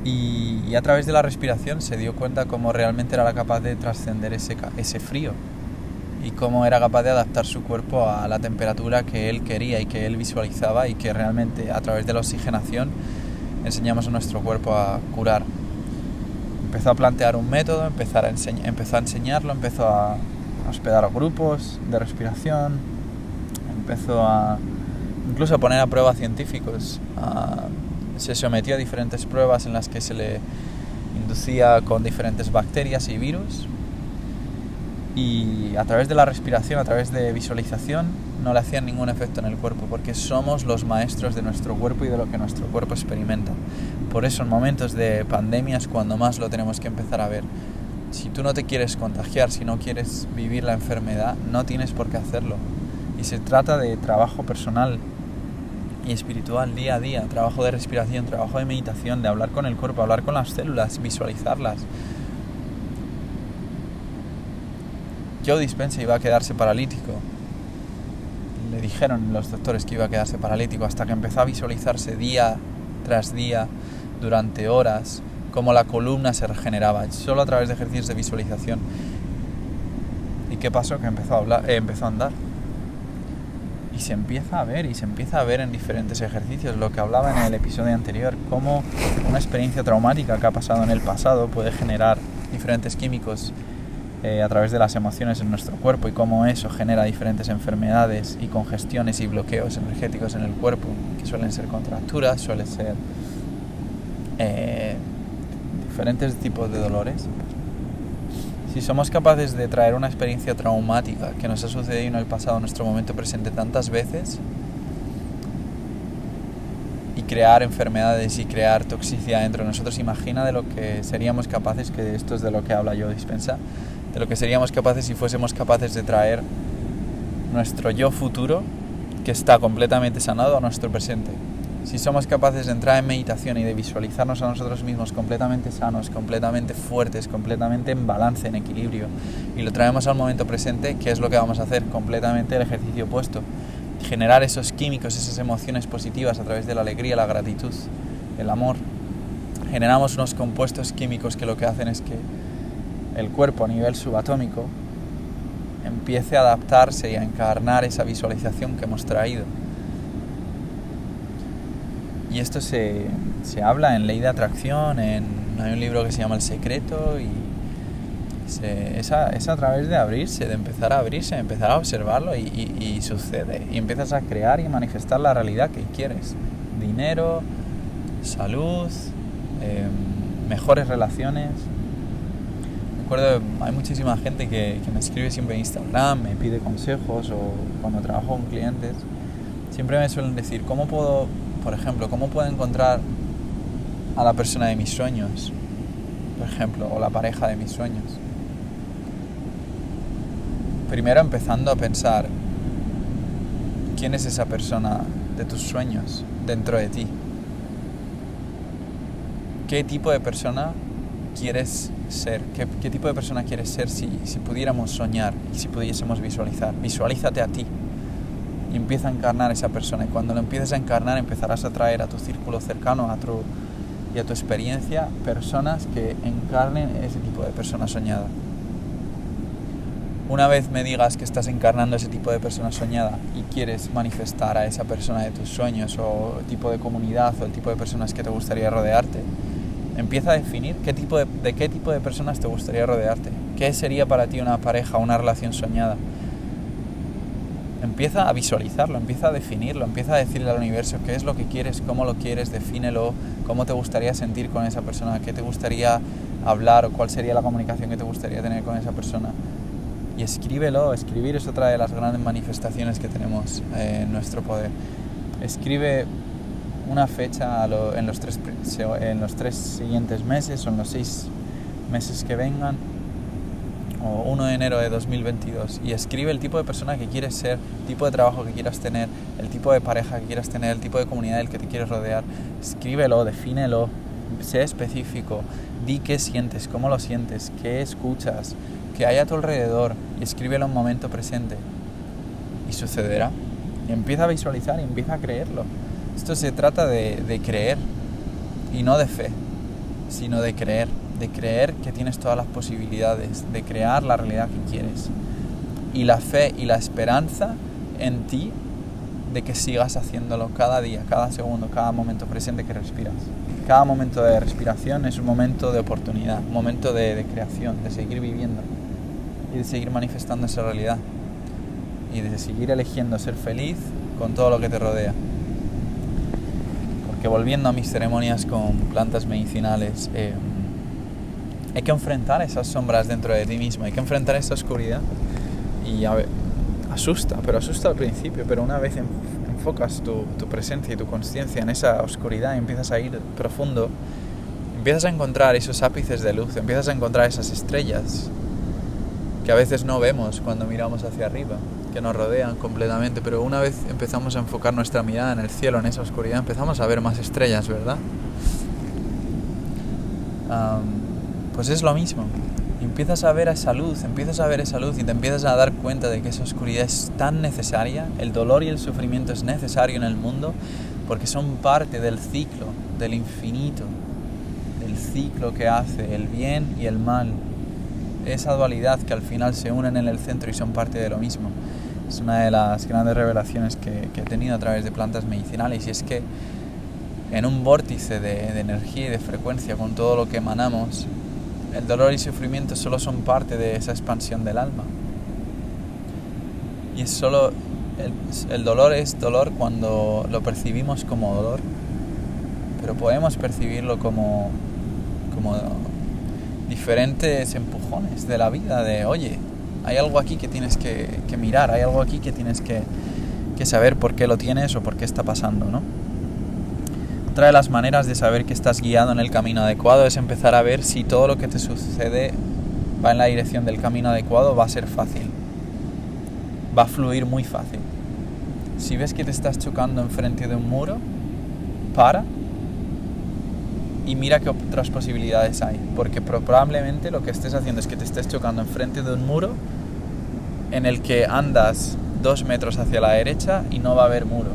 Speaker 2: Y, a través de la respiración se dio cuenta cómo realmente era capaz de trascender ese, ese frío y cómo era capaz de adaptar su cuerpo a la temperatura que él quería y que él visualizaba y que realmente a través de la oxigenación enseñamos a nuestro cuerpo a curar. Empezó a plantear un método, empezó a, empezó a enseñarlo, empezó a, hospedar grupos de respiración, empezó a incluso a poner a prueba científicos. Se sometió a diferentes pruebas en las que se le inducía con diferentes bacterias y virus y a través de la respiración, a través de visualización, no le hacían ningún efecto en el cuerpo, porque somos los maestros de nuestro cuerpo y de lo que nuestro cuerpo experimenta. Por eso en momentos de pandemia es cuando más lo tenemos que empezar a ver. Si tú no te quieres contagiar, si no quieres vivir la enfermedad, no tienes por qué hacerlo. Y se trata de trabajo personal y espiritual día a día, trabajo de respiración, trabajo de meditación, de hablar con el cuerpo, hablar con las células, visualizarlas. Joe Dispensa iba a quedarse paralítico. Le dijeron los doctores que iba a quedarse paralítico hasta que empezó a visualizarse día tras día, durante horas, cómo la columna se regeneraba, solo a través de ejercicios de visualización. ¿Y qué pasó? Que empezó a, hablar, eh, empezó a andar. Y se empieza a ver, y se empieza a ver en diferentes ejercicios, lo que hablaba en el episodio anterior, cómo una experiencia traumática que ha pasado en el pasado puede generar diferentes químicos eh, a través de las emociones en nuestro cuerpo y cómo eso genera diferentes enfermedades y congestiones y bloqueos energéticos en el cuerpo, que suelen ser contracturas, suelen ser eh, diferentes tipos de dolores. Si somos capaces de traer una experiencia traumática que nos ha sucedido en el pasado, en nuestro momento presente tantas veces, y crear enfermedades y crear toxicidad dentro de nosotros, imagina de lo que seríamos capaces, que esto es de lo que habla yo dispensa, de lo que seríamos capaces si fuésemos capaces de traer nuestro yo futuro que está completamente sanado a nuestro presente. Si somos capaces de entrar en meditación y de visualizarnos a nosotros mismos completamente sanos, completamente fuertes, completamente en balance, en equilibrio, y lo traemos al momento presente, ¿qué es lo que vamos a hacer? Completamente el ejercicio opuesto. Generar esos químicos, esas emociones positivas a través de la alegría, la gratitud, el amor. Generamos unos compuestos químicos que lo que hacen es que el cuerpo a nivel subatómico empiece a adaptarse y a encarnar esa visualización que hemos traído. Y esto se, se habla en ley de atracción, en, hay un libro que se llama El Secreto y es, a, es, a, través de abrirse, de empezar a abrirse, empezar a observarlo y, sucede. Y empiezas a crear y manifestar la realidad que quieres. Dinero, salud, em, mejores relaciones, hay muchísima gente que, me escribe siempre en Instagram, me pide consejos o cuando trabajo con clientes, siempre me suelen decir, ¿cómo puedo, por ejemplo, cómo puedo encontrar a la persona de mis sueños? Por ejemplo, o la pareja de mis sueños. Primero empezando a pensar, ¿quién es esa persona de tus sueños dentro de ti? ¿Qué tipo de persona quieres ser, qué, tipo de persona quieres ser si, si, pudiéramos soñar y si pudiésemos visualizar. Visualízate a ti y empieza a encarnar esa persona. Y cuando lo empieces a encarnar empezarás a traer a tu círculo cercano a tu, y a tu experiencia personas que encarnen ese tipo de persona soñada. Una vez me digas que estás encarnando ese tipo de persona soñada y quieres manifestar a esa persona de tus sueños o tipo de comunidad o el tipo de personas que te gustaría rodearte, Empieza a definir qué tipo de, qué tipo de personas te gustaría rodearte. ¿Qué sería para ti una pareja, una relación soñada? Empieza a visualizarlo, empieza a definirlo, empieza a decirle al universo qué es lo que quieres, cómo lo quieres, defínelo, cómo te gustaría sentir con esa persona, qué te gustaría hablar o cuál sería la comunicación que te gustaría tener con esa persona. Y escríbelo, escribir es otra de las grandes manifestaciones que tenemos eh, en nuestro poder. Escribe una fecha en, los tres, en los tres siguientes meses o en los seis meses que vengan o 1 de enero de 2022 y escribe el tipo de persona que quieres ser, el tipo de trabajo que quieras tener, el tipo de pareja que quieras tener, el tipo de comunidad del que te quieres rodear. Escríbelo, defínelo sé específico, di qué sientes, cómo lo sientes, qué escuchas, qué hay a tu alrededor y escríbelo en momento presente. Y sucederá. Y empieza a visualizar y empieza a creerlo. Esto se trata de, de creer y no de fe, sino de creer, de creer que tienes todas las posibilidades, de crear la realidad que quieres. Y la fe y la esperanza en ti de que sigas haciéndolo cada día, cada segundo, cada momento presente que respiras. Cada momento de respiración es un momento de oportunidad, un momento de, creación, de seguir viviendo y de seguir manifestando esa realidad y de seguir eligiendo ser feliz con todo lo que te rodea. Porque volviendo a mis ceremonias con plantas medicinales, eh, hay que enfrentar esas sombras dentro de ti mismo, hay que enfrentar esa oscuridad y asusta, pero asusta al principio, pero una vez enfocas tu, tu presencia y tu conciencia en esa oscuridad y empiezas a ir profundo, empiezas a encontrar esos ápices de luz, empiezas a encontrar esas estrellas que a veces no vemos cuando miramos hacia arriba, que nos rodean completamente, pero una vez empezamos a enfocar nuestra mirada en el cielo, en esa oscuridad, empezamos a ver más estrellas, ¿verdad? Pues es lo mismo empiezas a ver esa luz, empiezas a ver esa luz y te empiezas a dar cuenta de que esa oscuridad es tan necesaria, el dolor y el sufrimiento es necesario en el mundo porque son parte del ciclo, del infinito, del ciclo que hace el bien y el mal, esa dualidad que al final se unen en el centro y son parte de lo mismo. Es una de las grandes revelaciones que, he tenido a través de plantas medicinales y es que en un vórtice de, de energía y de frecuencia con todo lo que emanamos, el dolor y sufrimiento solo son parte de esa expansión del alma. Y es solo el, dolor es dolor cuando lo percibimos como dolor, pero podemos percibirlo como, como diferentes empujones de la vida, de oye, hay algo aquí que tienes que, que mirar, hay algo aquí que tienes que, que saber por qué lo tienes o por qué está pasando, ¿no? Otra de las maneras de saber que estás guiado en el camino adecuado es empezar a ver si todo lo que te sucede va en la dirección del camino adecuado, va a ser fácil. Va a fluir muy fácil. Si ves que te estás chocando enfrente de un muro, para y mira qué otras posibilidades hay. Porque probablemente lo que estés haciendo es que te estés chocando enfrente de un muro en el que andas dos metros hacia la derecha y no va a haber muro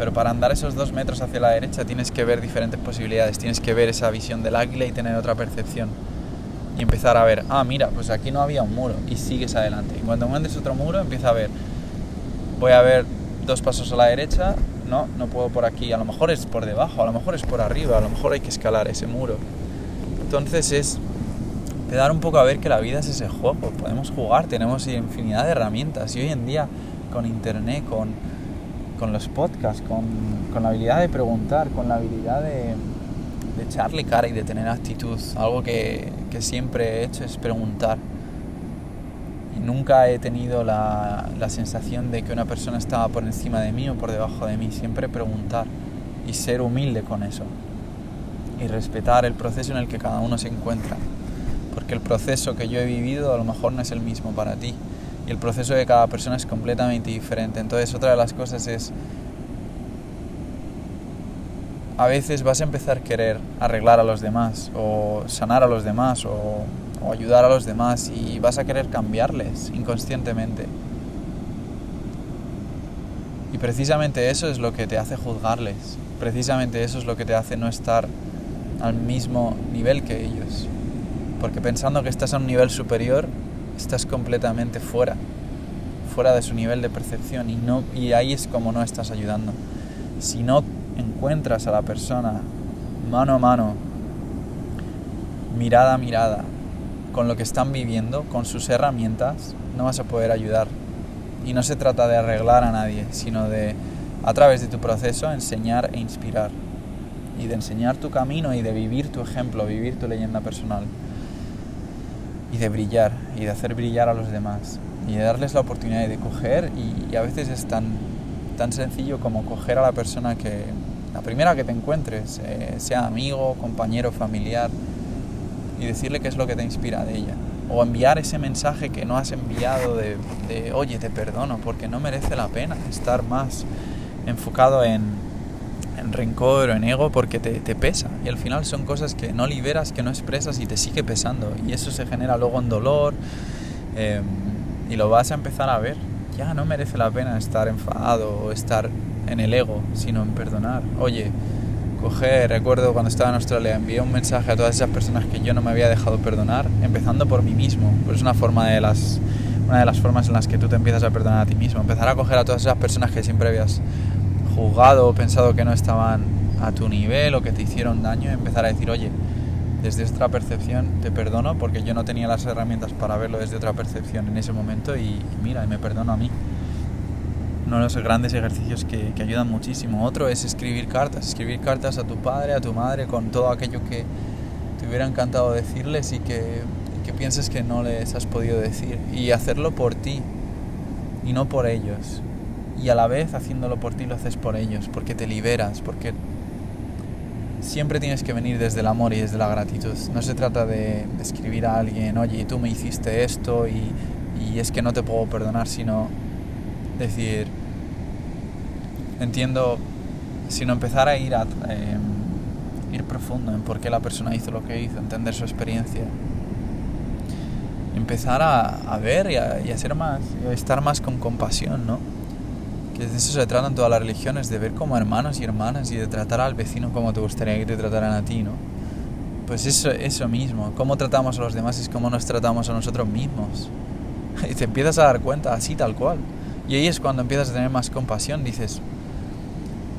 Speaker 2: pero para andar esos dos metros hacia la derecha tienes que ver diferentes posibilidades, tienes que ver esa visión del águila y tener otra percepción. Y empezar a ver, ah, mira, pues aquí no había un muro y sigues adelante. Y cuando encuentres otro muro, empieza a ver, voy a ver dos pasos a la derecha, no, no puedo por aquí, a lo mejor es por debajo, a lo mejor es por arriba, a lo mejor hay que escalar ese muro. Entonces es dar un poco a ver que la vida es ese juego, podemos jugar, tenemos infinidad de herramientas y hoy en día con internet, con con los podcasts, con, con, la habilidad de preguntar, con la habilidad de, de, echarle cara y de tener actitud. Algo que, que siempre he hecho es preguntar. Y nunca he tenido la, la sensación de que una persona estaba por encima de mí o por debajo de mí. Siempre preguntar y ser humilde con eso. Y respetar el proceso en el que cada uno se encuentra. Porque el proceso que yo he vivido a lo mejor no es el mismo para ti el proceso de cada persona es completamente diferente. Entonces otra de las cosas es, a veces vas a empezar a querer arreglar a los demás o sanar a los demás o, o ayudar a los demás y vas a querer cambiarles inconscientemente. Y precisamente eso es lo que te hace juzgarles, precisamente eso es lo que te hace no estar al mismo nivel que ellos. Porque pensando que estás a un nivel superior, estás completamente fuera, fuera de su nivel de percepción y, no, y ahí es como no estás ayudando. Si no encuentras a la persona mano a mano, mirada a mirada, con lo que están viviendo, con sus herramientas, no vas a poder ayudar. Y no se trata de arreglar a nadie, sino de, a través de tu proceso, enseñar e inspirar. Y de enseñar tu camino y de vivir tu ejemplo, vivir tu leyenda personal y de brillar y de hacer brillar a los demás y de darles la oportunidad de coger y, a veces es tan, tan sencillo como coger a la persona que la primera que te encuentres, eh, sea amigo, compañero, familiar y decirle qué es lo que te inspira de ella. O enviar ese mensaje que no has enviado de, de oye te perdono porque no merece la pena estar más enfocado en, en rencor o en ego porque te, te, pesa. Y al final son cosas que no liberas, que no expresas y te sigue pesando. Y eso se genera luego en dolor eh, y lo vas a empezar a ver. Ya no merece la pena estar enfadado o estar en el ego, sino en perdonar. Oye, coger, recuerdo cuando estaba en Australia, envié un mensaje a todas esas personas que yo no me había dejado perdonar, empezando por mí mismo. Pues es una forma de las una de las formas en las que tú te empiezas a perdonar a ti mismo, empezar a coger a todas esas personas que siempre habías juzgado o pensado que no estaban a tu nivel o que te hicieron daño, empezar a decir, oye, desde otra percepción te perdono porque yo no tenía las herramientas para verlo desde otra percepción en ese momento y, mira, y me perdono a mí. Uno de los grandes ejercicios que, ayudan muchísimo. Otro es escribir cartas, escribir cartas a tu padre, a tu madre, con todo aquello que te hubiera encantado decirles y que pienses que no les has podido decir. Y hacerlo por ti y no por ellos y a la vez haciéndolo por ti lo haces por ellos, porque te liberas, porque siempre tienes que venir desde el amor y desde la gratitud. No se trata de, escribir a alguien, oye, tú me hiciste esto y, y, es que no te puedo perdonar, sino decir, entiendo, sino empezar a ir, a, eh, ir profundo en por qué la persona hizo lo que hizo, entender su experiencia. Empezar a, ver y a, y ser más, a estar más con compasión, ¿no? De eso se tratan todas las religiones, de ver como hermanos y hermanas y de tratar al vecino como te gustaría que te trataran a ti, ¿no? Pues eso, eso mismo, cómo tratamos a los demás es cómo nos tratamos a nosotros mismos. Y te empiezas a dar cuenta así tal cual. Y ahí es cuando empiezas a tener más compasión, dices,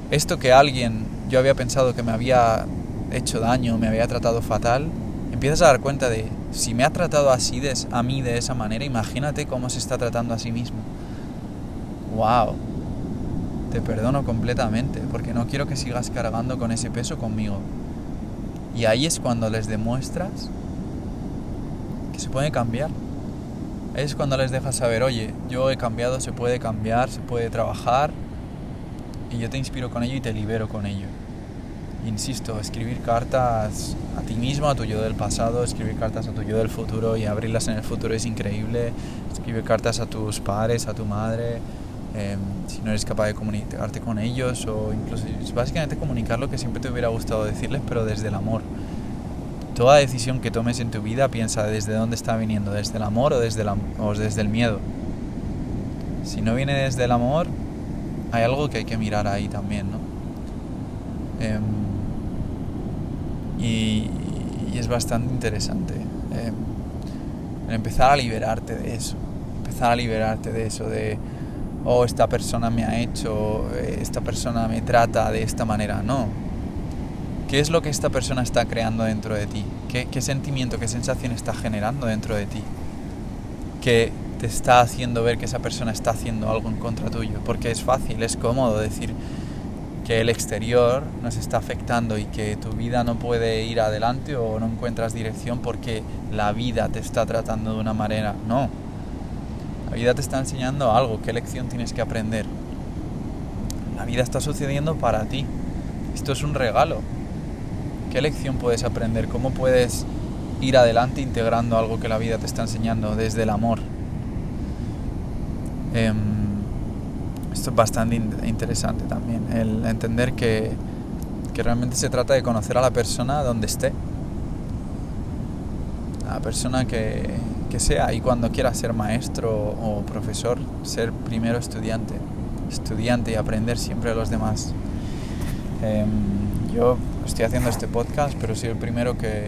Speaker 2: esto que alguien, yo había pensado que me había hecho daño, me había tratado fatal, empiezas a dar cuenta de, si me ha tratado así de, a mí de esa manera, imagínate cómo se está tratando a sí mismo. ¡Wow! Te perdono completamente, porque no quiero que sigas cargando con ese peso conmigo. Y ahí es cuando les demuestras que se puede cambiar. Es cuando les dejas saber, oye, yo he cambiado, se puede cambiar, se puede trabajar, y yo te inspiro con ello y te libero con ello. Insisto, escribir cartas a ti mismo, a tu yo del pasado, escribir cartas a tu yo del futuro y abrirlas en el futuro es increíble. Escribir cartas a tus padres, a tu madre, eh, si no eres capaz de comunicarte con ellos o incluso básicamente comunicar lo que siempre te hubiera gustado decirles, pero desde el amor. Toda decisión que tomes en tu vida piensa desde dónde está viniendo, desde el amor o desde, la, o desde el miedo. Si no viene desde el amor, hay algo que hay que mirar ahí también, ¿no? Eh, y, es bastante interesante eh, empezar a liberarte de eso, empezar a liberarte de eso, de oh, esta persona me ha hecho, esta persona me trata de esta manera. No. ¿Qué es lo que esta persona está creando dentro de ti? ¿Qué, qué sentimiento, qué sensación está generando dentro de ti? Que te está haciendo ver que esa persona está haciendo algo en contra tuyo. Porque es fácil, es cómodo decir que el exterior nos está afectando y que tu vida no puede ir adelante o no encuentras dirección porque la vida te está tratando de una manera. No, la vida te está enseñando algo, qué lección tienes que aprender. La vida está sucediendo para ti. Esto es un regalo. ¿Qué lección puedes aprender? ¿Cómo puedes ir adelante integrando algo que la vida te está enseñando desde el amor? Eh, esto es bastante interesante también, el entender que, que realmente se trata de conocer a la persona donde esté. A la persona que, que sea y cuando quieras ser maestro o profesor, ser primero estudiante, estudiante y aprender siempre a los demás. Eh, yo estoy haciendo este podcast, pero soy el primero que,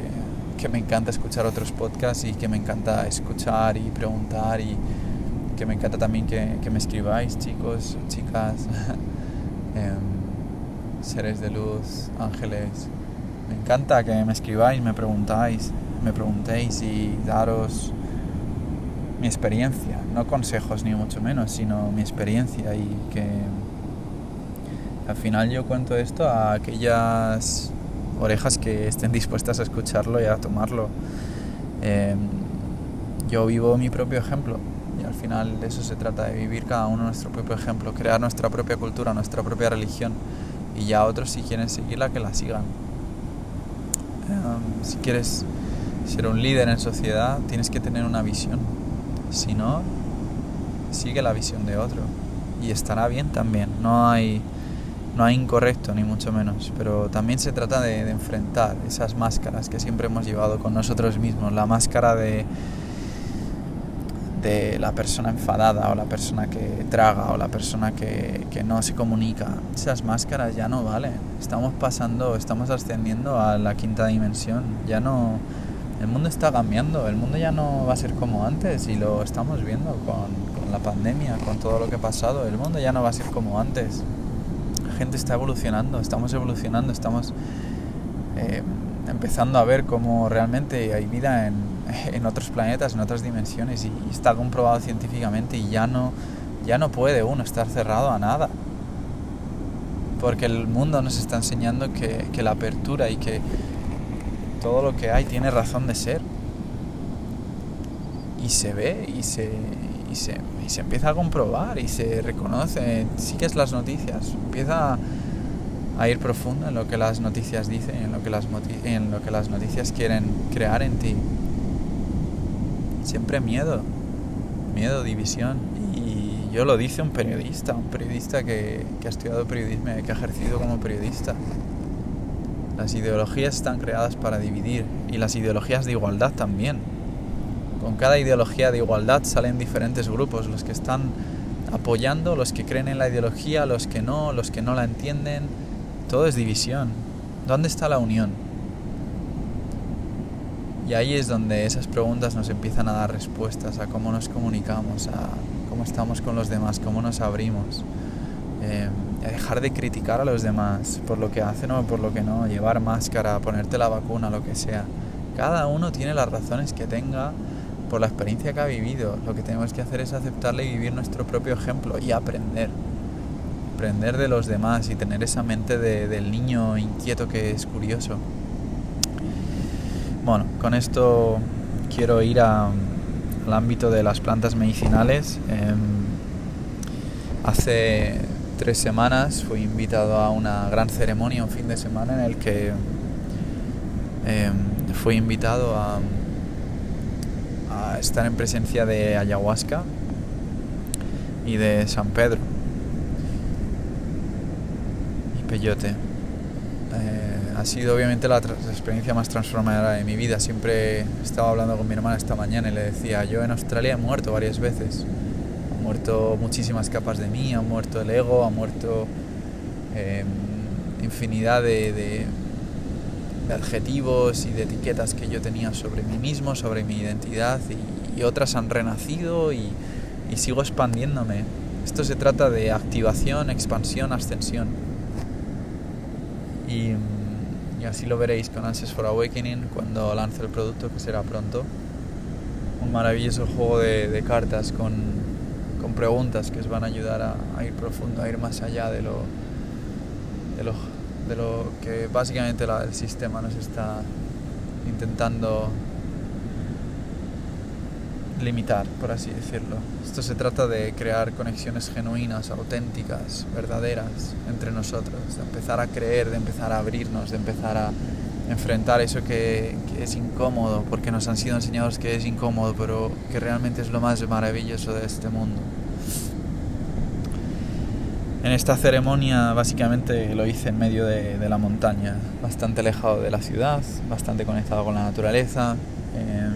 Speaker 2: que, me encanta escuchar otros podcasts y que me encanta escuchar y preguntar y que me encanta también que, que me escribáis, chicos, chicas, eh, seres de luz, ángeles. Me encanta que me escribáis, me preguntáis, me preguntéis y daros mi experiencia, no consejos ni mucho menos, sino mi experiencia y que al final yo cuento esto a aquellas orejas que estén dispuestas a escucharlo y a tomarlo. Eh, yo vivo mi propio ejemplo y al final de eso se trata, de vivir cada uno nuestro propio ejemplo, crear nuestra propia cultura, nuestra propia religión y ya otros si quieren seguirla que la sigan. Eh, si quieres ser un líder en sociedad tienes que tener una visión si no, sigue la visión de otro y estará bien también. No hay, No hay incorrecto, ni mucho menos, pero también se trata de, enfrentar esas máscaras que siempre hemos llevado con nosotros mismos, la máscara de, de la persona enfadada o la persona que traga o la persona que, que, no se comunica. Esas máscaras ya no valen. Estamos pasando, estamos ascendiendo a la quinta dimensión. Ya no... El mundo está cambiando, el mundo ya no va a ser como antes y lo estamos viendo con, la pandemia, con todo lo que ha pasado. El mundo ya no va a ser como antes. La gente está evolucionando, estamos evolucionando, estamos eh, empezando a ver cómo realmente hay vida en, otros planetas, en otras dimensiones y, está comprobado científicamente y ya no, ya no puede uno estar cerrado a nada. Porque el mundo nos está enseñando que la apertura y que todo lo que hay tiene razón de ser. Y se ve y se, y se, y se empieza a comprobar y se reconoce. Sigues las noticias, empieza a ir profundo en lo que las noticias dicen, en lo que las, en lo que las noticias quieren crear en ti. Siempre miedo, miedo, división. Y yo lo dice un periodista, un periodista que, que ha estudiado periodismo, que ha ejercido como periodista. Las ideologías están creadas para dividir y las ideologías de igualdad también. Con cada ideología de igualdad salen diferentes grupos, los que están apoyando, los que creen en la ideología, los que no, los que no la entienden. Todo es división. ¿Dónde está la unión? Y ahí es donde esas preguntas nos empiezan a dar respuestas a cómo nos comunicamos, a cómo estamos con los demás, cómo nos abrimos. Eh, dejar de criticar a los demás por lo que hacen o por lo que no, llevar máscara, ponerte la vacuna, lo que sea. Cada uno tiene las razones que tenga por la experiencia que ha vivido. Lo que tenemos que hacer es aceptarle y vivir nuestro propio ejemplo y aprender. Aprender de los demás y tener esa mente de, del niño inquieto que es curioso. Bueno, con esto quiero ir al ámbito de las plantas medicinales. Eh, hace tres semanas fui invitado a una gran ceremonia, un fin de semana en el que eh, fui invitado a, estar en presencia de ayahuasca y de San Pedro y peyote. Eh, ha sido obviamente la, experiencia más transformadora de mi vida. Siempre estaba hablando con mi hermana esta mañana y le decía, yo en Australia he muerto varias veces muerto muchísimas capas de mí, ha muerto el ego, ha muerto eh, infinidad de, de, de, adjetivos y de etiquetas que yo tenía sobre mí mismo, sobre mi identidad y, y otras han renacido y, y, sigo expandiéndome. Esto se trata de activación, expansión, ascensión. Y, y así lo veréis con Answers for Awakening cuando lance el producto que será pronto. Un maravilloso juego de, de cartas con preguntas que os van a ayudar a, ir profundo, a ir más allá de lo, de lo, de lo que básicamente el sistema nos está intentando limitar, por así decirlo. Esto se trata de crear conexiones genuinas, auténticas, verdaderas entre nosotros, de empezar a creer, de empezar a abrirnos, de empezar a enfrentar eso que, es incómodo, porque nos han sido enseñados que es incómodo, pero que realmente es lo más maravilloso de este mundo. En esta ceremonia básicamente lo hice en medio de, de la montaña, bastante alejado de la ciudad, bastante conectado con la naturaleza, eh,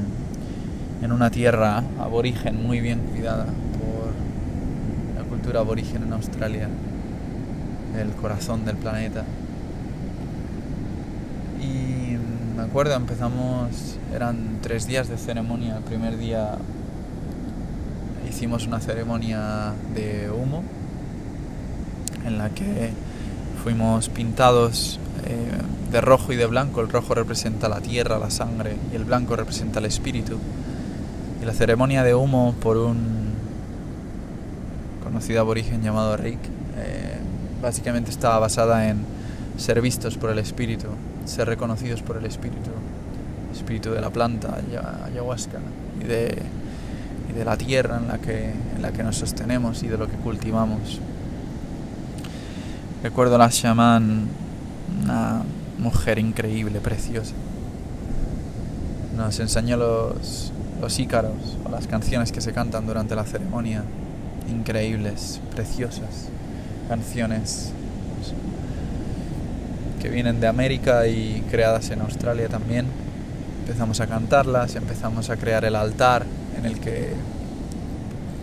Speaker 2: en una tierra aborigen muy bien cuidada por la cultura aborigen en Australia, el corazón del planeta. Y me acuerdo, empezamos, eran tres días de ceremonia, el primer día hicimos una ceremonia de humo en la que fuimos pintados eh, de rojo y de blanco. El rojo representa la tierra, la sangre y el blanco representa el espíritu. Y la ceremonia de humo por un conocido aborigen llamado Rick eh, básicamente estaba basada en ser vistos por el espíritu, ser reconocidos por el espíritu, espíritu de la planta, ayahuasca y de, y de la tierra en la, que, en la que nos sostenemos y de lo que cultivamos. Recuerdo la chamán, una mujer increíble, preciosa. Nos enseñó los, los ícaros o las canciones que se cantan durante la ceremonia. Increíbles, preciosas. Canciones que vienen de América y creadas en Australia también. Empezamos a cantarlas, empezamos a crear el altar en el que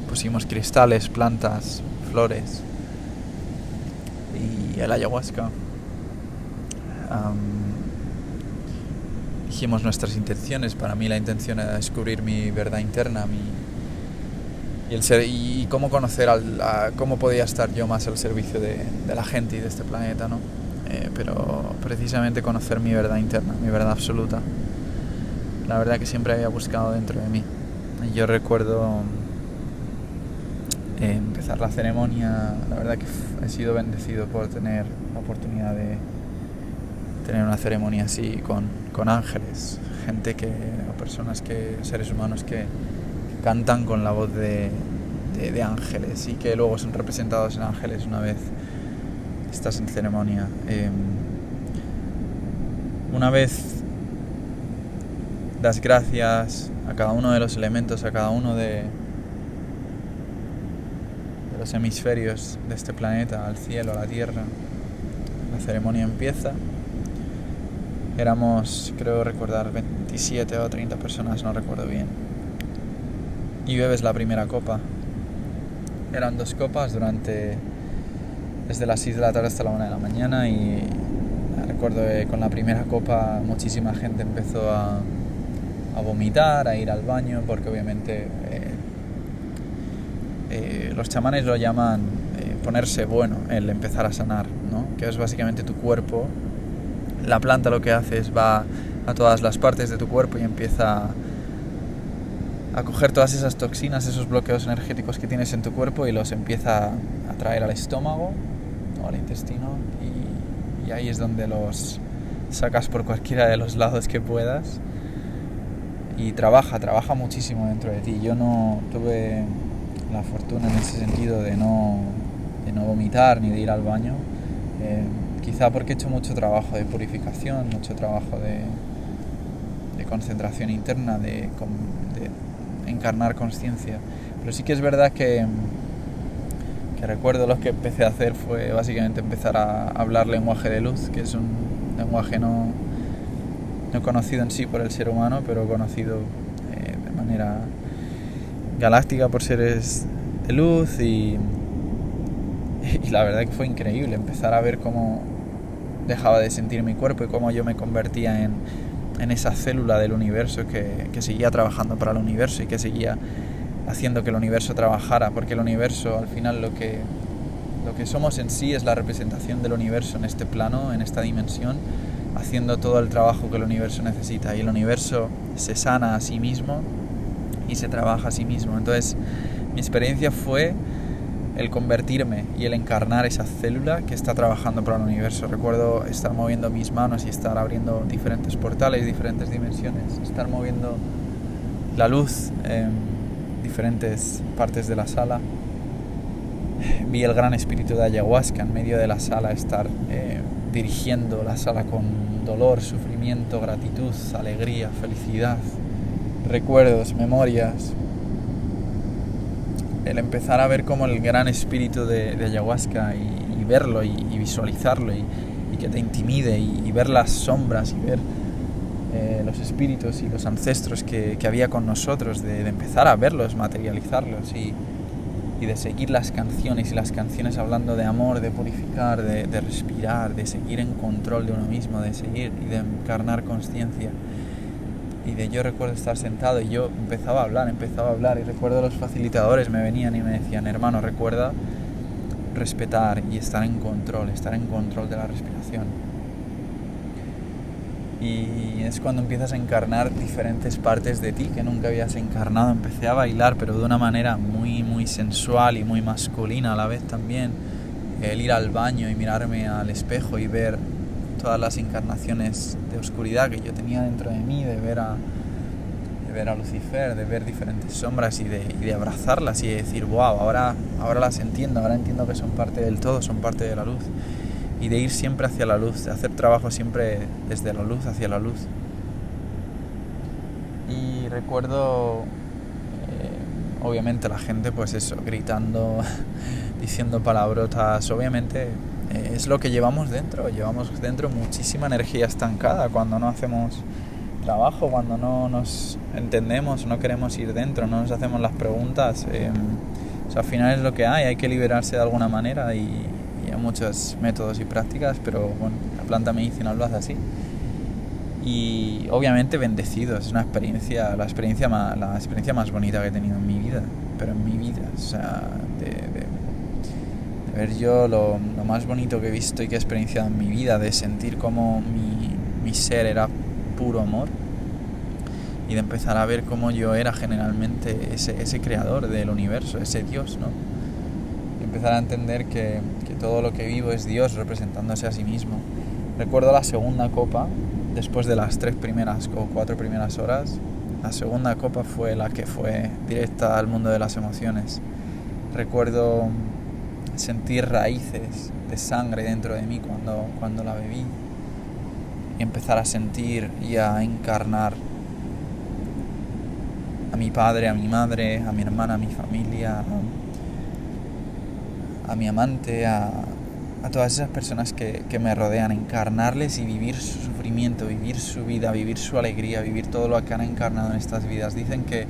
Speaker 2: pusimos cristales, plantas, flores y el ayahuasca. dijimos nuestras intenciones. Para mí la intención era descubrir mi verdad interna, mi, y, el ser, y cómo conocer, al, cómo podía estar yo más al servicio de, de la gente y de este planeta, ¿no? Eh, pero precisamente conocer mi verdad interna, mi verdad absoluta. La verdad que siempre había buscado dentro de mí. Yo recuerdo eh, empezar la ceremonia, la verdad que he sido bendecido por tener la oportunidad de tener una ceremonia así con, con ángeles, gente que, o personas que, seres humanos que, cantan con la voz de, de, ángeles y que luego son representados en ángeles una vez estás en ceremonia. Em, una vez das gracias a cada uno de los elementos, a cada uno de, de los hemisferios de este planeta, al cielo, a la tierra. La ceremonia empieza. Éramos, creo recordar, 27 o 30 personas, no recuerdo bien y bebes la primera copa. Eran dos copas durante desde las 6 de la tarde hasta la 1 de la mañana y recuerdo que con la primera copa muchísima gente empezó a, a vomitar, a ir al baño, porque obviamente eh, eh, los chamanes lo llaman eh, ponerse bueno, el empezar a sanar, ¿no? que es básicamente tu cuerpo. La planta lo que hace es va a todas las partes de tu cuerpo y empieza a coger todas esas toxinas, esos bloqueos energéticos que tienes en tu cuerpo y los empieza a traer al estómago al intestino y, ahí es donde los sacas por cualquiera de los lados que puedas y trabaja, trabaja muchísimo dentro de ti. Yo no tuve la fortuna en ese sentido de no, de no vomitar ni de ir al baño, eh, quizá porque he hecho mucho trabajo de purificación, mucho trabajo de, de concentración interna, de, de encarnar conciencia. Pero sí que es verdad que, recuerdo lo que empecé a hacer fue básicamente empezar a hablar lenguaje de luz, que es un lenguaje no, no conocido en sí por el ser humano, pero conocido eh, de manera galáctica por seres de luz y, y la verdad que fue increíble empezar a ver cómo dejaba de sentir mi cuerpo y cómo yo me convertía en en esa célula del universo que, que, seguía trabajando para el universo y que seguía haciendo que el universo trabajara, porque el universo al final lo que, lo que somos en sí es la representación del universo en este plano, en esta dimensión, haciendo todo el trabajo que el universo necesita y el universo se sana a sí mismo y se trabaja a sí mismo. Entonces mi experiencia fue el convertirme y el encarnar esa célula que está trabajando para el universo. Recuerdo estar moviendo mis manos y estar abriendo diferentes portales, diferentes dimensiones, estar moviendo la luz en diferentes partes de la sala. Vi el gran espíritu de ayahuasca en medio de la sala estar eh, dirigiendo la sala con dolor, sufrimiento, gratitud, alegría, felicidad, recuerdos, memorias, el empezar a ver como el gran espíritu de, ayahuasca y, verlo y, visualizarlo y, que te intimide y, ver las sombras y ver eh, los espíritus y los ancestros que, había con nosotros, de, empezar a verlos, materializarlos y, de seguir las canciones y las canciones hablando de amor, de purificar, de, respirar, de seguir en control de uno mismo, de seguir y de encarnar conciencia y de yo recuerdo estar sentado y yo empezaba a hablar, empezaba a hablar y recuerdo los facilitadores me venían y me decían, hermano, recuerda respetar y estar en control, estar en control de la respiración. Y es cuando empiezas a encarnar diferentes partes de ti que nunca habías encarnado. Empecé a bailar, pero de una manera muy, muy sensual y muy masculina a la vez también. El ir al baño y mirarme al espejo y ver todas las encarnaciones de oscuridad que yo tenía dentro de mí, de ver a, de ver a Lucifer, de ver diferentes sombras y de, de abrazarlas y de decir, wow, ahora, ahora las entiendo, ahora entiendo que son parte del todo, son parte de la luz. Y de ir siempre hacia la luz, de hacer trabajo siempre desde la luz hacia la luz. Y recuerdo, eh, obviamente, la gente, pues eso, gritando, diciendo palabrotas, obviamente eh, es lo que llevamos dentro. Llevamos dentro muchísima energía estancada cuando no hacemos trabajo, cuando no nos entendemos, no queremos ir dentro, no nos hacemos las preguntas. Eh, al final es lo que hay, hay que liberarse de alguna manera y, muchos métodos y prácticas, pero bueno, la planta medicinal lo hace así. Y obviamente bendecido, es una experiencia, la experiencia más, la experiencia más bonita que he tenido en mi vida, pero en mi vida, o sea, de, ver yo lo, más bonito que he visto y que he experienciado en mi vida, de sentir como mi, mi ser era puro amor y de empezar a ver cómo yo era generalmente ese, ese creador del universo, ese Dios, ¿no? Y empezar a entender que, todo lo que vivo es Dios representándose a sí mismo. Recuerdo la segunda copa, después de las tres primeras o cuatro primeras horas, la segunda copa fue la que fue directa al mundo de las emociones. Recuerdo sentir raíces de sangre dentro de mí cuando, cuando la bebí y empezar a sentir y a encarnar a mi padre, a mi madre, a mi hermana, a mi familia, mi amante, a, todas esas personas que, me rodean, encarnarles y vivir su sufrimiento, vivir su vida, vivir su alegría, vivir todo lo que han encarnado en estas vidas. Dicen que,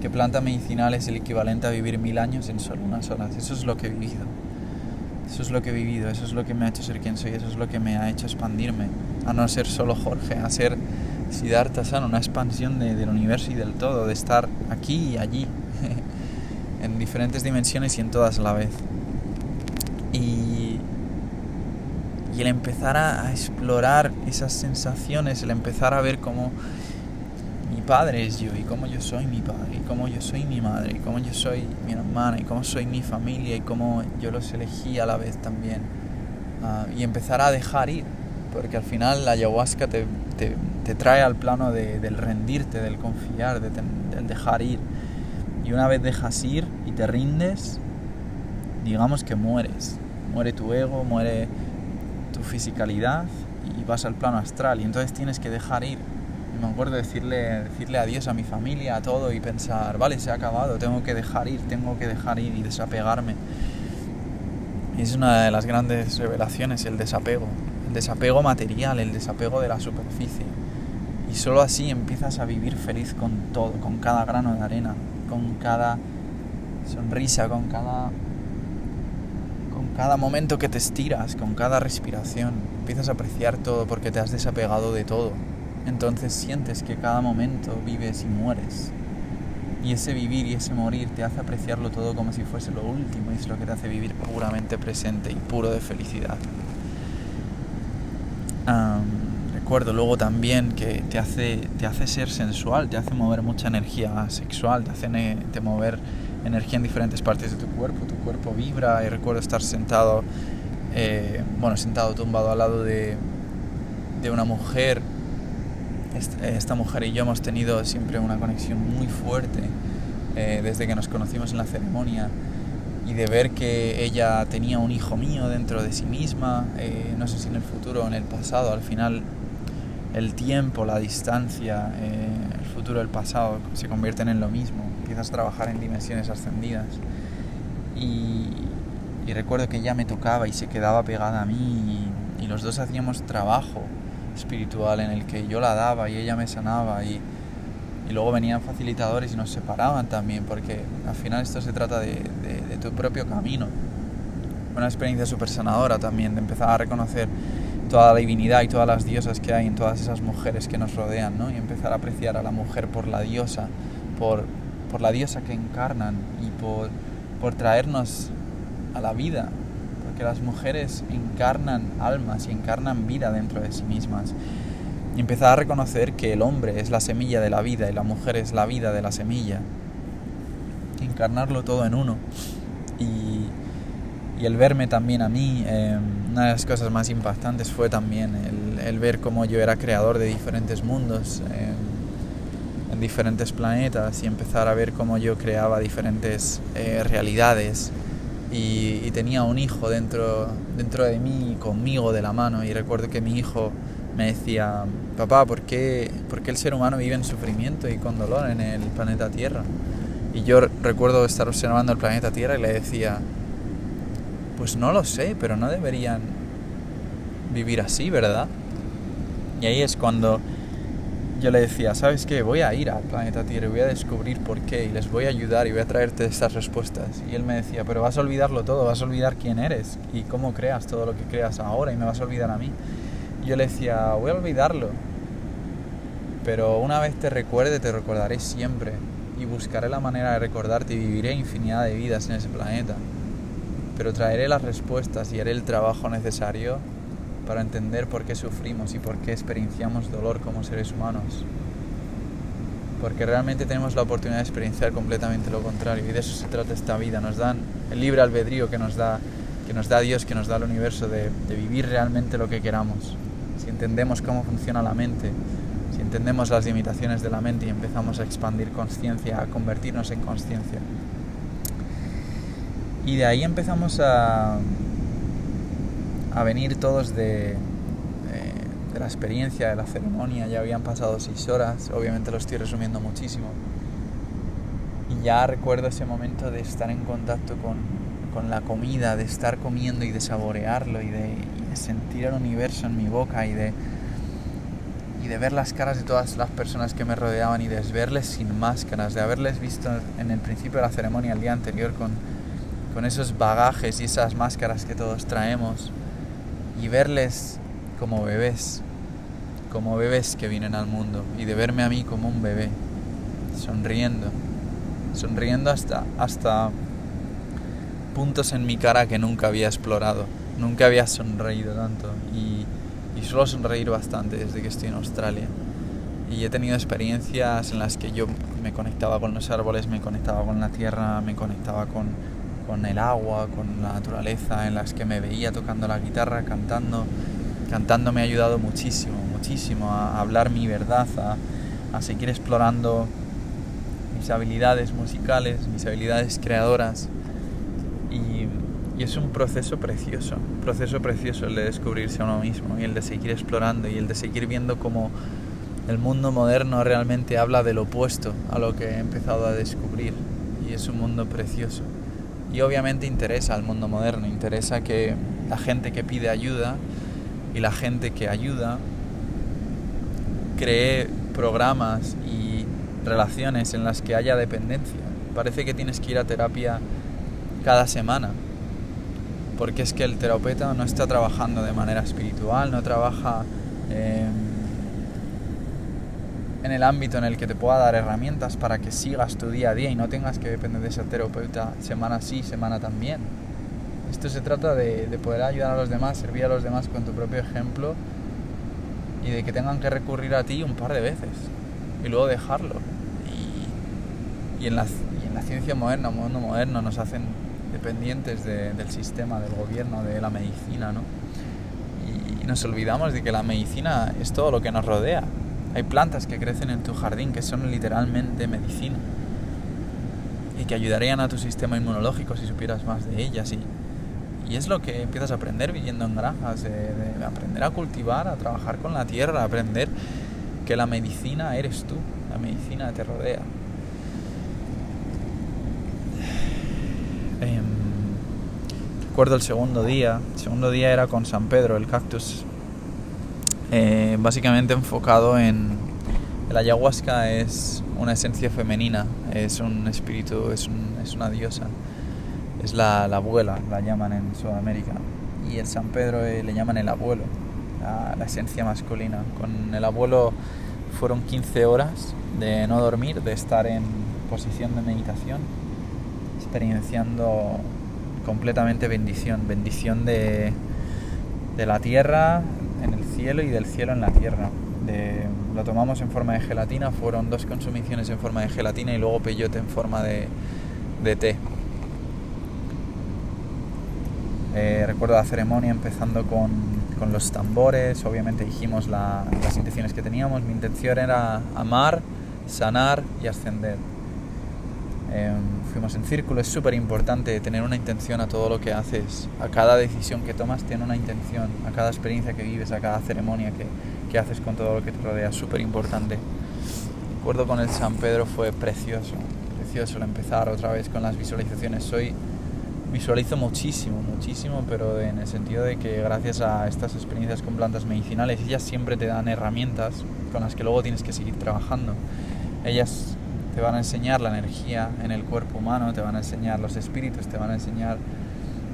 Speaker 2: que planta medicinal es el equivalente a vivir mil años en solo unas horas. Eso es lo que he vivido. Eso es lo que he vivido, eso es lo que me ha hecho ser quien soy, eso es lo que me ha hecho expandirme. A no ser solo Jorge, a ser Siddhartha Sana, una expansión del universo y del todo, de estar aquí y allí, en diferentes dimensiones y en todas a la vez. Y, y el empezar a, explorar esas sensaciones, el empezar a ver cómo mi padre es yo y cómo yo soy mi padre y cómo yo soy mi madre y cómo yo soy mi hermana y cómo soy mi familia y cómo yo los elegí a la vez también. Ah, y empezar a dejar ir, porque al final la ayahuasca te, te te trae al plano del rendirte, del confiar, del dejar ir. Y una vez dejas ir y te rindes, digamos que mueres. Muere tu ego, muere tu fisicalidad y vas al plano astral. Y entonces tienes que dejar ir. Y me acuerdo decirle, decirle adiós a mi familia, a todo y pensar, vale, se ha acabado, tengo que dejar ir, tengo que dejar ir y desapegarme. Y es una de las grandes revelaciones, el desapego. El desapego material, el desapego de la superficie. Y solo así empiezas a vivir feliz con todo, con cada grano de arena, con cada sonrisa, con cada cada momento que te estiras, con cada respiración. Empiezas a apreciar todo porque te has desapegado de todo. Entonces sientes que cada momento vives y mueres. Y ese vivir y ese morir te hace apreciarlo todo como si fuese lo último y es lo que te hace vivir puramente presente y puro de felicidad recuerdo luego también que te hace, te hace ser sensual, te hace mover mucha energía sexual, te hace te mover energía en diferentes partes de tu cuerpo, tu cuerpo vibra. Y recuerdo estar sentado, eh, bueno, sentado tumbado al lado de, de una mujer. Esta, mujer y yo hemos tenido siempre una conexión muy fuerte eh, desde que nos conocimos en la ceremonia. Y de ver que ella tenía un hijo mío dentro de sí misma, eh, no sé si en el futuro o en el pasado, al final el tiempo, la distancia, eh, futuro, el pasado se convierten en lo mismo. Empiezas a trabajar en dimensiones ascendidas. Y, recuerdo que ella me tocaba y se quedaba pegada a mí y, los dos hacíamos trabajo espiritual en el que yo la daba y ella me sanaba y, luego venían facilitadores y nos separaban también porque al final esto se trata de, de tu propio camino. Una experiencia súper sanadora también, de empezar a reconocer toda la divinidad y todas las diosas que hay en todas esas mujeres que nos rodean, ¿no? Y empezar a apreciar a la mujer por la diosa, por, por la diosa que encarnan y por, por traernos a la vida, porque las mujeres encarnan almas y encarnan vida dentro de sí mismas. Y empezar a reconocer que el hombre es la semilla de la vida y la mujer es la vida de la semilla. Encarnarlo todo en uno. Y, y el verme también a mí, eh, una de las cosas más impactantes fue también el, ver cómo yo era creador de diferentes mundos eh, en diferentes planetas y empezar a ver cómo yo creaba diferentes eh, realidades y, tenía un hijo dentro, dentro de mí, conmigo de la mano y recuerdo que mi hijo me decía, papá, ¿por qué, ¿por qué el ser humano vive en sufrimiento y con dolor en el planeta Tierra? Y yo recuerdo estar observando el planeta Tierra y le decía, pues no lo sé, pero no deberían vivir así, ¿verdad? Y ahí es cuando yo le decía, ¿sabes qué? Voy a ir al planeta Tierra y voy a descubrir por qué y les voy a ayudar y voy a traerte estas respuestas. Y él me decía, pero vas a olvidarlo todo, vas a olvidar quién eres y cómo creas todo lo que creas ahora y me vas a olvidar a mí. Yo le decía, voy a olvidarlo, pero una vez te recuerde, te recordaré siempre y buscaré la manera de recordarte y viviré infinidad de vidas en ese planeta. Pero traeré las respuestas y haré el trabajo necesario para entender por qué sufrimos y por qué experienciamos dolor como seres humanos. Porque realmente tenemos la oportunidad de experienciar completamente lo contrario y de eso se trata esta vida. Nos dan el libre albedrío que nos da, que nos da Dios, que nos da el universo de, de vivir realmente lo que queramos. Si entendemos cómo funciona la mente, si entendemos las limitaciones de la mente y empezamos a expandir conciencia, a convertirnos en conciencia. Y de ahí empezamos a, a venir todos de, de, la experiencia, de la ceremonia. Ya habían pasado seis horas, obviamente lo estoy resumiendo muchísimo. Y ya recuerdo ese momento de estar en contacto con, con la comida, de estar comiendo y de saborearlo y de, y de sentir el universo en mi boca y de, y de ver las caras de todas las personas que me rodeaban y de verles sin máscaras, de haberles visto en el principio de la ceremonia el día anterior con, con esos bagajes y esas máscaras que todos traemos y verles como bebés, como bebés que vienen al mundo y de verme a mí como un bebé, sonriendo, sonriendo hasta, hasta puntos en mi cara que nunca había explorado, nunca había sonreído tanto y, y suelo sonreír bastante desde que estoy en Australia. Y he tenido experiencias en las que yo me conectaba con los árboles, me conectaba con la tierra, me conectaba con, con el agua, con la naturaleza, en las que me veía tocando la guitarra, cantando. Cantando me ha ayudado muchísimo, muchísimo a hablar mi verdad, a, seguir explorando mis habilidades musicales, mis habilidades creadoras. Y, y, es un proceso precioso, un proceso precioso el de descubrirse a uno mismo y el de seguir explorando y el de seguir viendo cómo el mundo moderno realmente habla del opuesto a lo que he empezado a descubrir. Y es un mundo precioso. Y obviamente interesa al mundo moderno, interesa que la gente que pide ayuda y la gente que ayuda cree programas y relaciones en las que haya dependencia. Parece que tienes que ir a terapia cada semana, porque es que el terapeuta no está trabajando de manera espiritual, no trabaja eh, en el ámbito en el que te pueda dar herramientas para que sigas tu día a día y no tengas que depender de ese terapeuta semana sí, semana también. Esto se trata de, de, poder ayudar a los demás, servir a los demás con tu propio ejemplo y de que tengan que recurrir a ti un par de veces y luego dejarlo. Y, y, en, la, y en, la, ciencia moderna, mundo moderno, nos hacen dependientes de, del sistema, del gobierno, de la medicina, ¿no? Y nos olvidamos de que la medicina es todo lo que nos rodea, hay plantas que crecen en tu jardín que son literalmente medicina y que ayudarían a tu sistema inmunológico si supieras más de ellas. Y, es lo que empiezas a aprender viviendo en granjas, de, de aprender a cultivar, a trabajar con la tierra, aprender que la medicina eres tú, la medicina te rodea. Eh, recuerdo el segundo día, el segundo día era con San Pedro, el cactus eh, básicamente enfocado en el ayahuasca es una esencia femenina, es un espíritu, es, es una diosa, es la, la, abuela, la llaman en Sudamérica, y el San Pedro eh, le llaman el abuelo, la, la, esencia masculina. Con el abuelo fueron 15 horas de no dormir, de estar en posición de meditación, experienciando completamente bendición, bendición de, de la tierra, en cielo y del cielo en la tierra. Lo tomamos en forma de gelatina, fueron dos consumiciones en forma de gelatina y luego peyote en forma de, té. Eh, recuerdo la ceremonia empezando con, con, los tambores, obviamente dijimos la, las intenciones que teníamos, mi intención era amar, sanar y ascender. Eh, fuimos en círculo, es súper importante tener una intención a todo lo que haces, a cada decisión que tomas tiene una intención, a cada experiencia que vives, a cada ceremonia que, que haces con todo lo que te rodea, súper importante. Recuerdo con el San Pedro fue precioso, precioso el empezar otra vez con las visualizaciones. Soy visualizo muchísimo, muchísimo, pero en el sentido de que gracias a estas experiencias con plantas medicinales, ellas siempre te dan herramientas con las que luego tienes que seguir trabajando. Ellas te van a enseñar la energía en el cuerpo humano, te van a enseñar los espíritus, te van a enseñar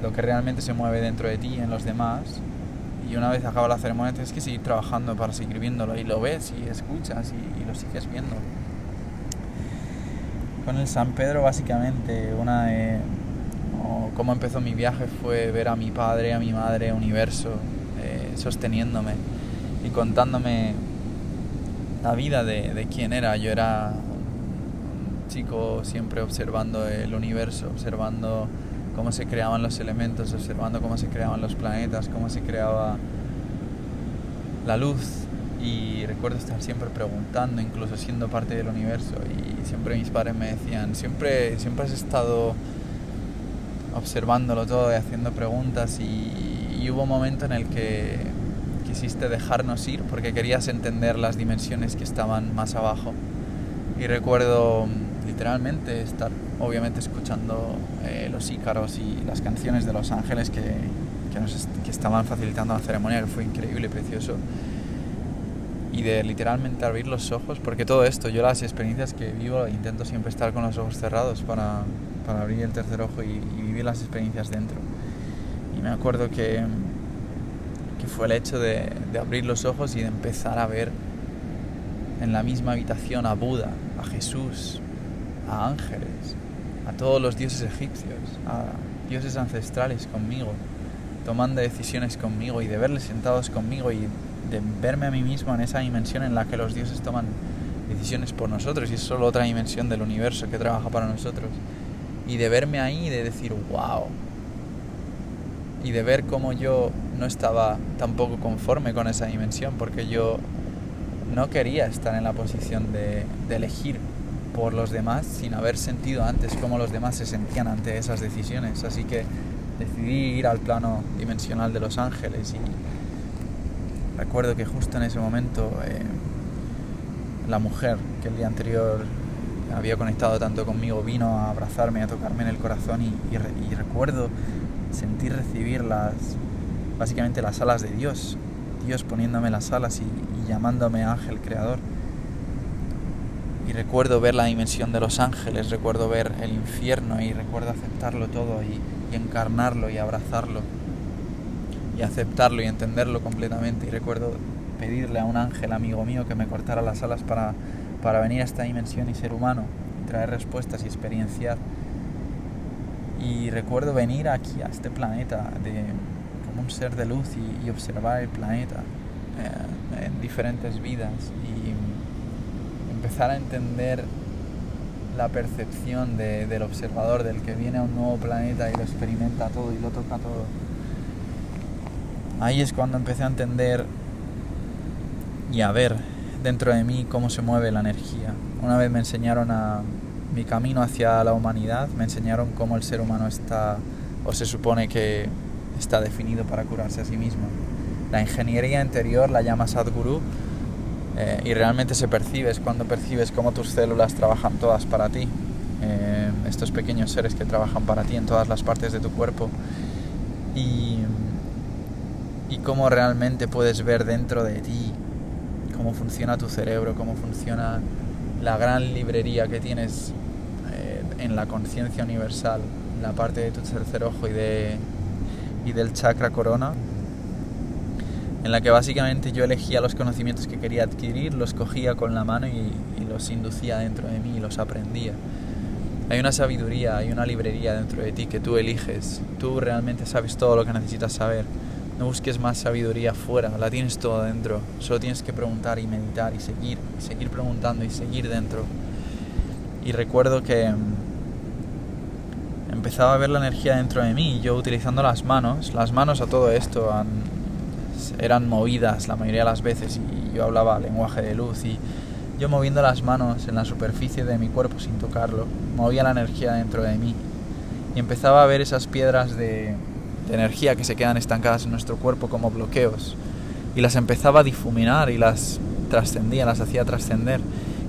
Speaker 2: lo que realmente se mueve dentro de ti y en los demás. Y una vez acaba la ceremonia tienes que seguir trabajando para seguir viéndolo y lo ves y escuchas y, y lo sigues viendo. Con el San Pedro básicamente una de cómo empezó mi viaje fue ver a mi padre, a mi madre, universo, eh, sosteniéndome y contándome la vida de, de quién era. Yo era chico siempre observando el universo, observando cómo se creaban los elementos, observando cómo se creaban los planetas, cómo se creaba la luz. Y recuerdo estar siempre preguntando, incluso siendo parte del universo. Y siempre mis padres me decían, siempre, siempre has estado observándolo todo y haciendo preguntas y, hubo un momento en el que quisiste dejarnos ir porque querías entender las dimensiones que estaban más abajo. Y recuerdo literalmente estar obviamente escuchando eh, los ícaros y las canciones de los ángeles que, que, estaban facilitando la ceremonia, que fue increíble y precioso. Y de literalmente abrir los ojos, porque todo esto, yo las experiencias que vivo, intento siempre estar con los ojos cerrados para, para abrir el tercer ojo y, vivir las experiencias dentro. Y me acuerdo que, que fue el hecho de, de, abrir los ojos y de empezar a ver en la misma habitación a Buda, a Jesús, a ángeles, a todos los dioses egipcios, a dioses ancestrales conmigo, tomando decisiones conmigo y de verles sentados conmigo y de verme a mí mismo en esa dimensión en la que los dioses toman decisiones por nosotros y es solo otra dimensión del universo que trabaja para nosotros y de verme ahí y de decir, wow. Y de ver cómo yo no estaba tampoco conforme con esa dimensión, porque yo no quería estar en la posición de, de elegir por los demás sin haber sentido antes cómo los demás se sentían ante esas decisiones. Así que decidí ir al plano dimensional de los ángeles y recuerdo que justo en ese momento eh, la mujer que el día anterior había conectado tanto conmigo, vino a abrazarme, a tocarme en el corazón y, recuerdo sentir recibir las, básicamente las alas de Dios, Dios poniéndome las alas y, llamándome ángel creador. Y recuerdo ver la dimensión de los ángeles, recuerdo ver el infierno y recuerdo aceptarlo todo y, encarnarlo y abrazarlo y aceptarlo y entenderlo completamente. Y recuerdo pedirle a un ángel amigo mío que me cortara las alas para para venir a esta dimensión y ser humano, y traer respuestas y experienciar. Y recuerdo venir aquí a este planeta de, como un ser de luz y, observar el planeta eh, en diferentes vidas y empezar a entender la percepción del observador, del que viene a un nuevo planeta y lo experimenta todo y lo toca todo. Ahí es cuando empecé a entender y a ver dentro de mí cómo se mueve la energía. Una vez me enseñaron a mi camino hacia la humanidad, me enseñaron cómo el ser humano está o se supone que está definido para curarse a sí mismo. La ingeniería interior la llama Sadhguru eh, y realmente se percibe, es cuando percibes cómo tus células trabajan todas para ti, eh, estos pequeños seres que trabajan para ti en todas las partes de tu cuerpo. Y, y cómo realmente puedes ver dentro de ti cómo funciona tu cerebro, cómo funciona la gran librería que tienes eh, en la conciencia universal, la parte de tu tercer ojo y, de, y del chakra corona, en la que básicamente yo elegía los conocimientos que quería adquirir, los cogía con la mano y, los inducía dentro de mí y los aprendía. Hay una sabiduría, hay una librería dentro de ti que tú eliges, tú realmente sabes todo lo que necesitas saber no busques más sabiduría fuera, la tienes todo dentro. Solo tienes que preguntar y meditar y seguir, y seguir preguntando y seguir dentro. Y recuerdo que mm, empezaba a ver la energía dentro de mí, yo utilizando las manos, las manos a todo esto eran movidas la mayoría de las veces y yo hablaba lenguaje de luz y yo moviendo las manos en la superficie de mi cuerpo sin tocarlo, movía la energía dentro de mí y empezaba a ver esas piedras de, de energía que se quedan estancadas en nuestro cuerpo como bloqueos y las empezaba a difuminar y las trascendía, las hacía trascender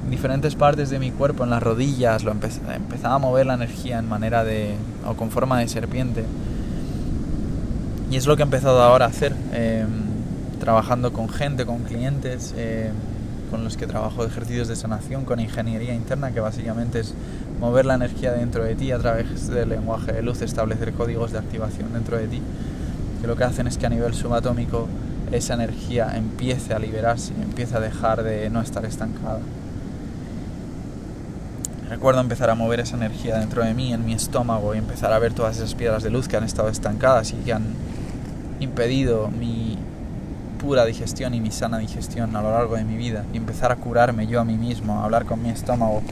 Speaker 2: en diferentes partes de mi cuerpo, en las rodillas, lo empezaba a mover la energía en manera de, o con forma de serpiente. Y es lo que he empezado ahora a hacer, em, trabajando con gente, con clientes, em, con los que trabajo ejercicios de sanación, con ingeniería interna, que básicamente es mover la energía dentro de ti a través del lenguaje de luz, establecer códigos de activación dentro de ti, que lo que hacen es que a nivel subatómico esa energía empiece a liberarse, empiece a dejar de no estar estancada. Recuerdo empezar a mover esa energía dentro de mí, en mi estómago, y empezar a ver todas esas piedras de luz que han estado estancadas y que han impedido mi pura digestión y mi sana digestión a lo largo de mi vida. Y empezar a curarme yo a mí mismo, a hablar con mi estómago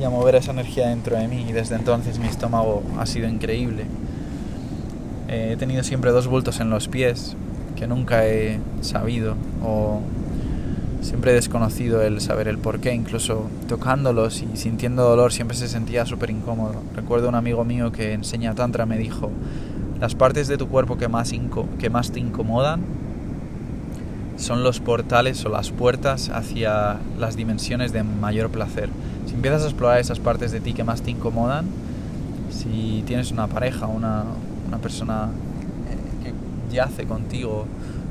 Speaker 2: y a mover esa energía dentro de mí. Y desde entonces mi estómago ha sido increíble. Eh, he tenido siempre dos bultos en los pies que nunca he sabido o siempre he desconocido el saber el por qué, incluso tocándolos y sintiendo dolor siempre se sentía súper incómodo. Recuerdo un amigo mío que enseña Tantra me dijo, las partes de tu cuerpo que más, que más te incomodan son los portales o las puertas hacia las dimensiones de mayor placer. Si empiezas a explorar esas partes de ti que más te incomodan, si tienes una pareja, una, una persona eh, que yace contigo,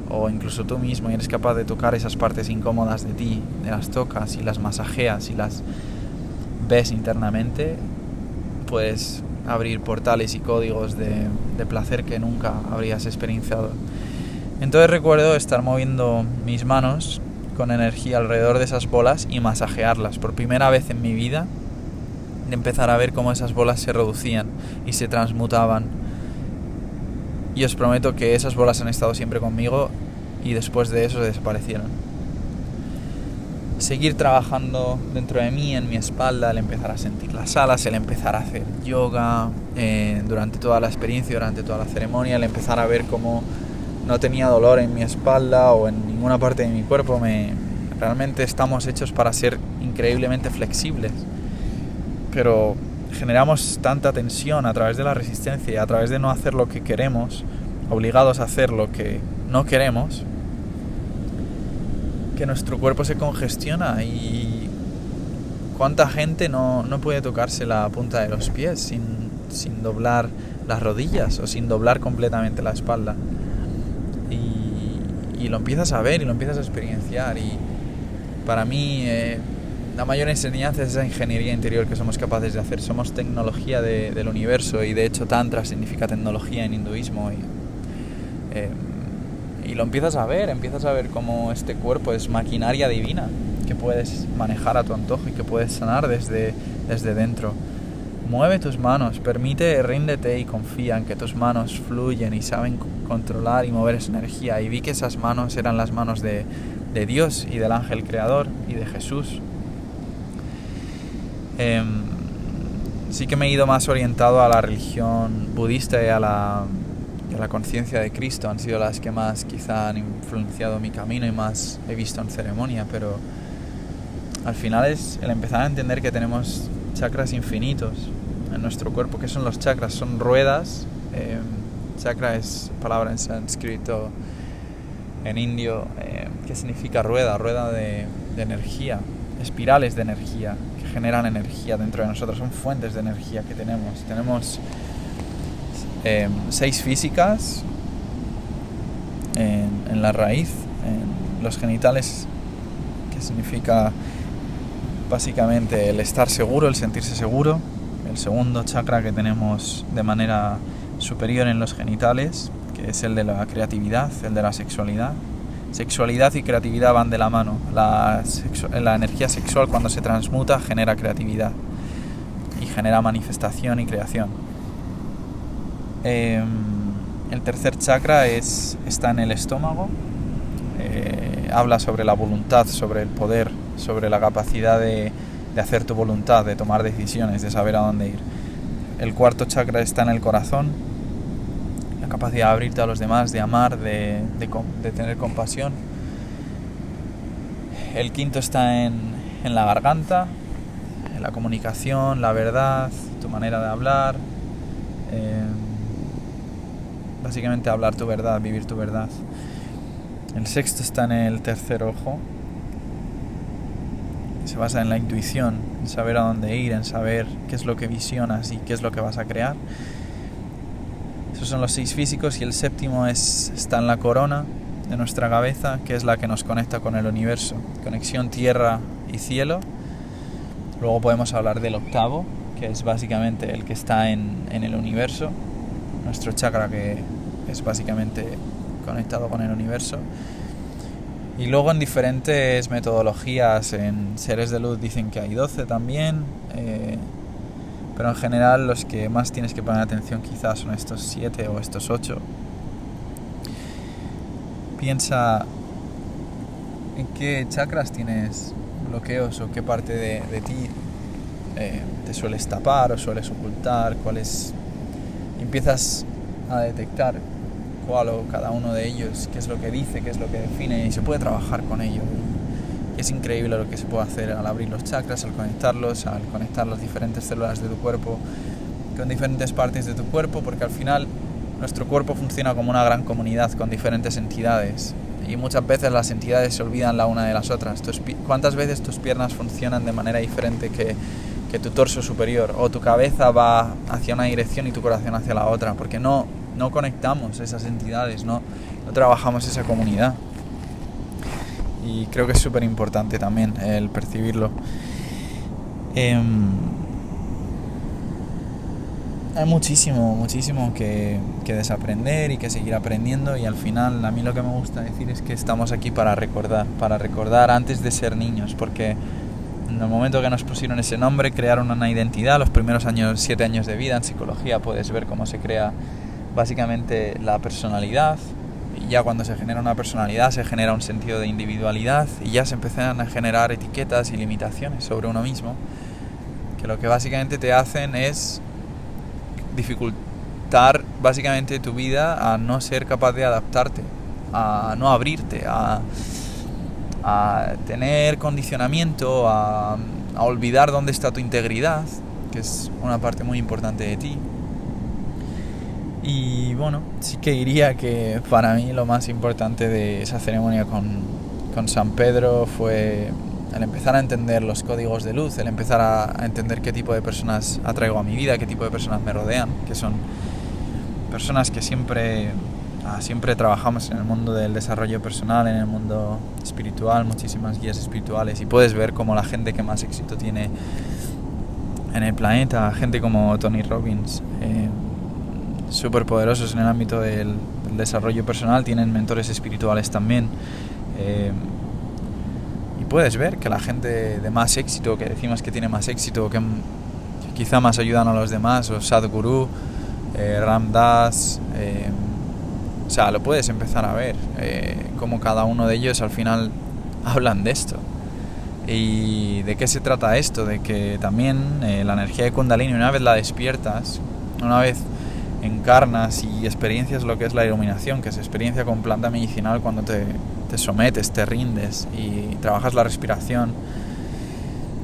Speaker 2: o incluso tú mismo y eres capaz de tocar esas partes incómodas de ti, de las tocas y las masajeas y las ves internamente, puedes abrir portales y códigos de, placer que nunca habrías experienciado. Entonces recuerdo estar moviendo mis manos con energía alrededor de esas bolas y masajearlas. Por primera vez en mi vida de empezar a ver cómo esas bolas se reducían y se transmutaban y os prometo que esas bolas han estado siempre conmigo y después de eso desaparecieron. Seguir trabajando dentro de mí, en mi espalda, el empezar a sentir las alas, el empezar a hacer yoga eh, durante toda la experiencia, durante toda la ceremonia, el empezar a ver cómo no tenía dolor en mi espalda o en ninguna parte de mi cuerpo. Me, realmente estamos hechos para ser increíblemente flexibles. Pero generamos tanta tensión a través de la resistencia y a través de no hacer lo que queremos, obligados a hacer lo que no queremos, que nuestro cuerpo se congestiona y cuánta gente no, no puede tocarse la punta de los pies sin, sin, doblar las rodillas o sin doblar completamente la espalda. Y, y, lo empiezas a ver y lo empiezas a experienciar y para mí... Eh, la mayor enseñanza es esa ingeniería interior que somos capaces de hacer. Somos tecnología del universo y de hecho Tantra significa tecnología en hinduismo. Y, eh, lo empiezas a ver, empiezas a ver cómo este cuerpo es maquinaria divina que puedes manejar a tu antojo y que puedes sanar desde, desde dentro. Mueve tus manos, permite, ríndete y confía en que tus manos fluyen y saben controlar y mover esa energía. Y vi que esas manos eran las manos de, de Dios y del ángel creador y de Jesús. Em, sí que me he ido más orientado a la religión budista y a la, la conciencia de Cristo. Han sido las que más quizá han influenciado mi camino y más he visto en ceremonia, pero al final es el empezar a entender que tenemos chakras infinitos en nuestro cuerpo. que son los chakras? Son ruedas. Eh, chakra es palabra en sánscrito, en indio, eh, que significa rueda, rueda de, de energía, espirales de energía generan energía dentro de nosotros, son fuentes de energía que tenemos. Tenemos em, seis físicas en, la raíz, en los genitales, que significa básicamente el estar seguro, el sentirse seguro. El segundo chakra que tenemos de manera superior en los genitales, que es el de la creatividad, el de la sexualidad. Sexualidad y creatividad van de la mano. La, la, energía sexual cuando se transmuta genera creatividad y genera manifestación y creación. Em, el tercer chakra es, está en el estómago. Eh, habla sobre la voluntad, sobre el poder, sobre la capacidad de, hacer tu voluntad, de tomar decisiones, de saber a dónde ir. El cuarto chakra está en el corazón, la capacidad de abrirte a los demás, de amar, de, tener compasión. El quinto está en, la garganta, la comunicación, la verdad, tu manera de hablar. Eh, básicamente hablar tu verdad, vivir tu verdad. El sexto está en el tercer ojo. se basa en la intuición, en saber a dónde ir, en saber qué es lo que visionas y qué es lo que vas a crear. Esos son los seis físicos y el séptimo es, está en la corona de nuestra cabeza, que es la que nos conecta con el universo. Conexión tierra y cielo. Luego podemos hablar del octavo, que es básicamente el que está en, en el universo, nuestro chakra que es básicamente conectado con el universo. Y luego en diferentes metodologías, en seres de luz dicen que hay 12 también, eh, pero en general los que más tienes que poner atención quizás son estos 7 o estos 8. Piensa en qué chakras tienes bloqueos o qué parte de, de ti eh, te sueles tapar o sueles ocultar, cuáles empiezas a detectar cuál o cada uno de ellos, qué es lo que dice, qué es lo que define y se puede trabajar con ello. Y es increíble lo que se puede hacer al abrir los chakras, al conectarlos, al conectar las diferentes células de tu cuerpo con diferentes partes de tu cuerpo, porque al final nuestro cuerpo funciona como una gran comunidad con diferentes entidades y muchas veces las entidades se olvidan la una de las otras. ¿Cuántas veces tus piernas funcionan de manera diferente que, que tu torso superior o tu cabeza va hacia una dirección y tu corazón hacia la otra? Porque no, no conectamos esas entidades, no, no trabajamos esa comunidad. Y creo que es súper importante también el percibirlo. Em, hay muchísimo, muchísimo que, que, desaprender y que seguir aprendiendo y al final a mí lo que me gusta decir es que estamos aquí para recordar, para recordar antes de ser niños, porque en el momento que nos pusieron ese nombre crearon una identidad, los primeros años, siete años de vida en psicología puedes ver cómo se crea básicamente la personalidad. Y ya cuando se genera una personalidad se genera un sentido de individualidad y ya se empiezan a generar etiquetas y limitaciones sobre uno mismo que lo que básicamente te hacen es dificultar básicamente tu vida a no ser capaz de adaptarte, a no abrirte, a, tener condicionamiento, a, a olvidar dónde está tu integridad, que es una parte muy importante de ti. Y bueno, sí que diría que para mí lo más importante de esa ceremonia con, con San Pedro fue el empezar a entender los códigos de luz, el empezar a, a, entender qué tipo de personas atraigo a mi vida, qué tipo de personas me rodean, que son personas que siempre, ah, siempre trabajamos en el mundo del desarrollo personal, en el mundo espiritual, muchísimas guías espirituales y puedes ver cómo la gente que más éxito tiene en el planeta, gente como Tony Robbins, eh, súper poderosos en el ámbito del, del, desarrollo personal, tienen mentores espirituales también. Eh, y puedes ver que la gente de más éxito, que decimos que tiene más éxito, que, que quizá más ayudan a los demás, o Sadhguru, eh, Ram Dass, eh, o sea, lo puedes empezar a ver, eh, como cada uno de ellos al final hablan de esto. ¿Y de qué se trata esto? De que también eh, la energía de Kundalini, una vez la despiertas, una vez encarnas y experiencias lo que es la iluminación, que es experiencia con planta medicinal cuando te, te sometes, te rindes y trabajas la respiración,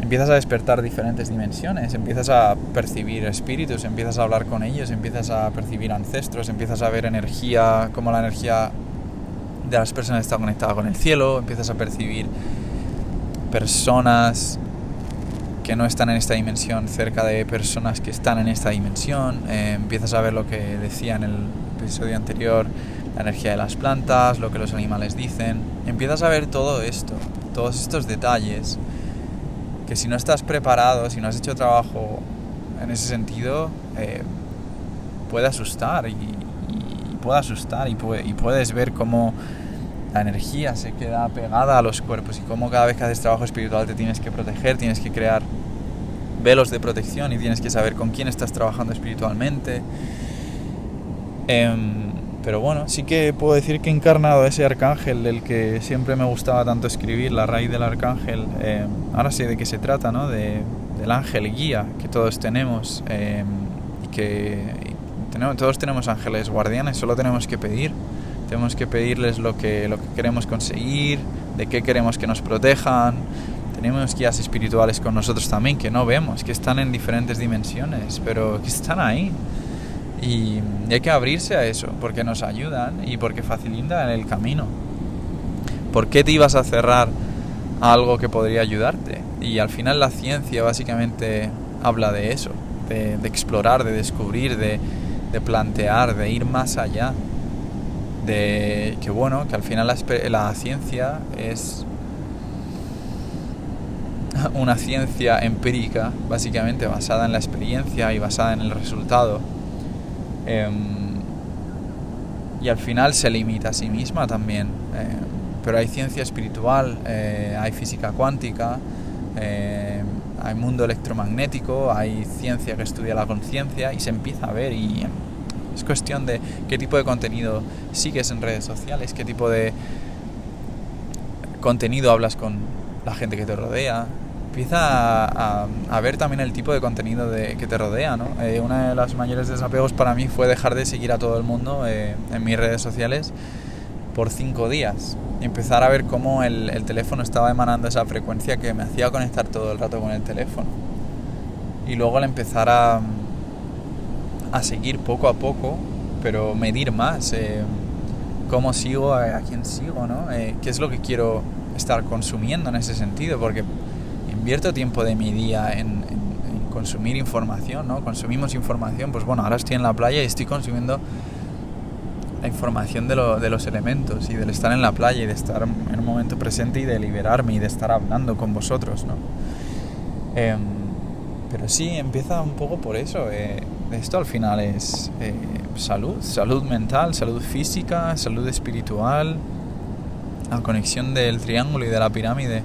Speaker 2: empiezas a despertar diferentes dimensiones, empiezas a percibir espíritus, empiezas a hablar con ellos, empiezas a percibir ancestros, empiezas a ver energía, como la energía de las personas está conectada con el cielo, empiezas a percibir personas que no están en esta dimensión cerca de personas que están en esta dimensión, eh, empiezas a ver lo que decía en el episodio anterior, la energía de las plantas, lo que los animales dicen, empiezas a ver todo esto, todos estos detalles, que si no estás preparado, si no has hecho trabajo en ese sentido, eh, puede asustar y, puede asustar y puedes ver cómo la energía se queda pegada a los cuerpos y cómo cada vez que haces trabajo espiritual te tienes que proteger, tienes que crear velos de protección y tienes que saber con quién estás trabajando espiritualmente. Eh, pero bueno, sí que puedo decir que encarnado ese arcángel del que siempre me gustaba tanto escribir, la raíz del arcángel. Eh, ahora sé de qué se trata, ¿no? De, del ángel guía que todos tenemos eh, que tenemos, todos tenemos ángeles guardianes, solo tenemos que pedir. Tenemos que pedirles lo que, lo que queremos conseguir, de qué queremos que nos protejan. Tenemos guías espirituales con nosotros también que no vemos, que están en diferentes dimensiones, pero que están ahí. Y, y hay que abrirse a eso, porque nos ayudan y porque facilitan el camino. ¿Por qué te ibas a cerrar a algo que podría ayudarte? Y al final la ciencia básicamente habla de eso, de, explorar, de descubrir, de, plantear, de ir más allá. De que bueno, que al final la, la ciencia es una ciencia empírica, básicamente basada en la experiencia y basada en el resultado. Em, y al final se limita a sí misma también. Em, pero hay ciencia espiritual, eh, hay física cuántica, em, hay mundo electromagnético, hay ciencia que estudia la conciencia y se empieza a ver y es cuestión de qué tipo de contenido sigues en redes sociales, qué tipo de contenido hablas con la gente que te rodea, empieza a, ver también el tipo de contenido de, que te rodea, ¿no? Eh, uno de los mayores desapegos para mí fue dejar de seguir a todo el mundo eh, en mis redes sociales por cinco días y empezar a ver cómo el, el, teléfono estaba emanando esa frecuencia que me hacía conectar todo el rato con el teléfono. Y luego al empezar a, a seguir poco a poco, pero medir más eh, cómo sigo, a, quién sigo, ¿no? qué es lo que quiero estar consumiendo en ese sentido, porque invierto tiempo de mi día en, consumir información, ¿no? Consumimos información, pues bueno, ahora estoy en la playa y estoy consumiendo la información de los elementos y del estar en la playa y de estar en un momento presente y de liberarme y de estar hablando con vosotros, ¿no? Em, pero sí, empieza un poco por eso. Eh, esto al final es eh, salud, salud mental, salud física, salud espiritual, la conexión del triángulo y de la pirámide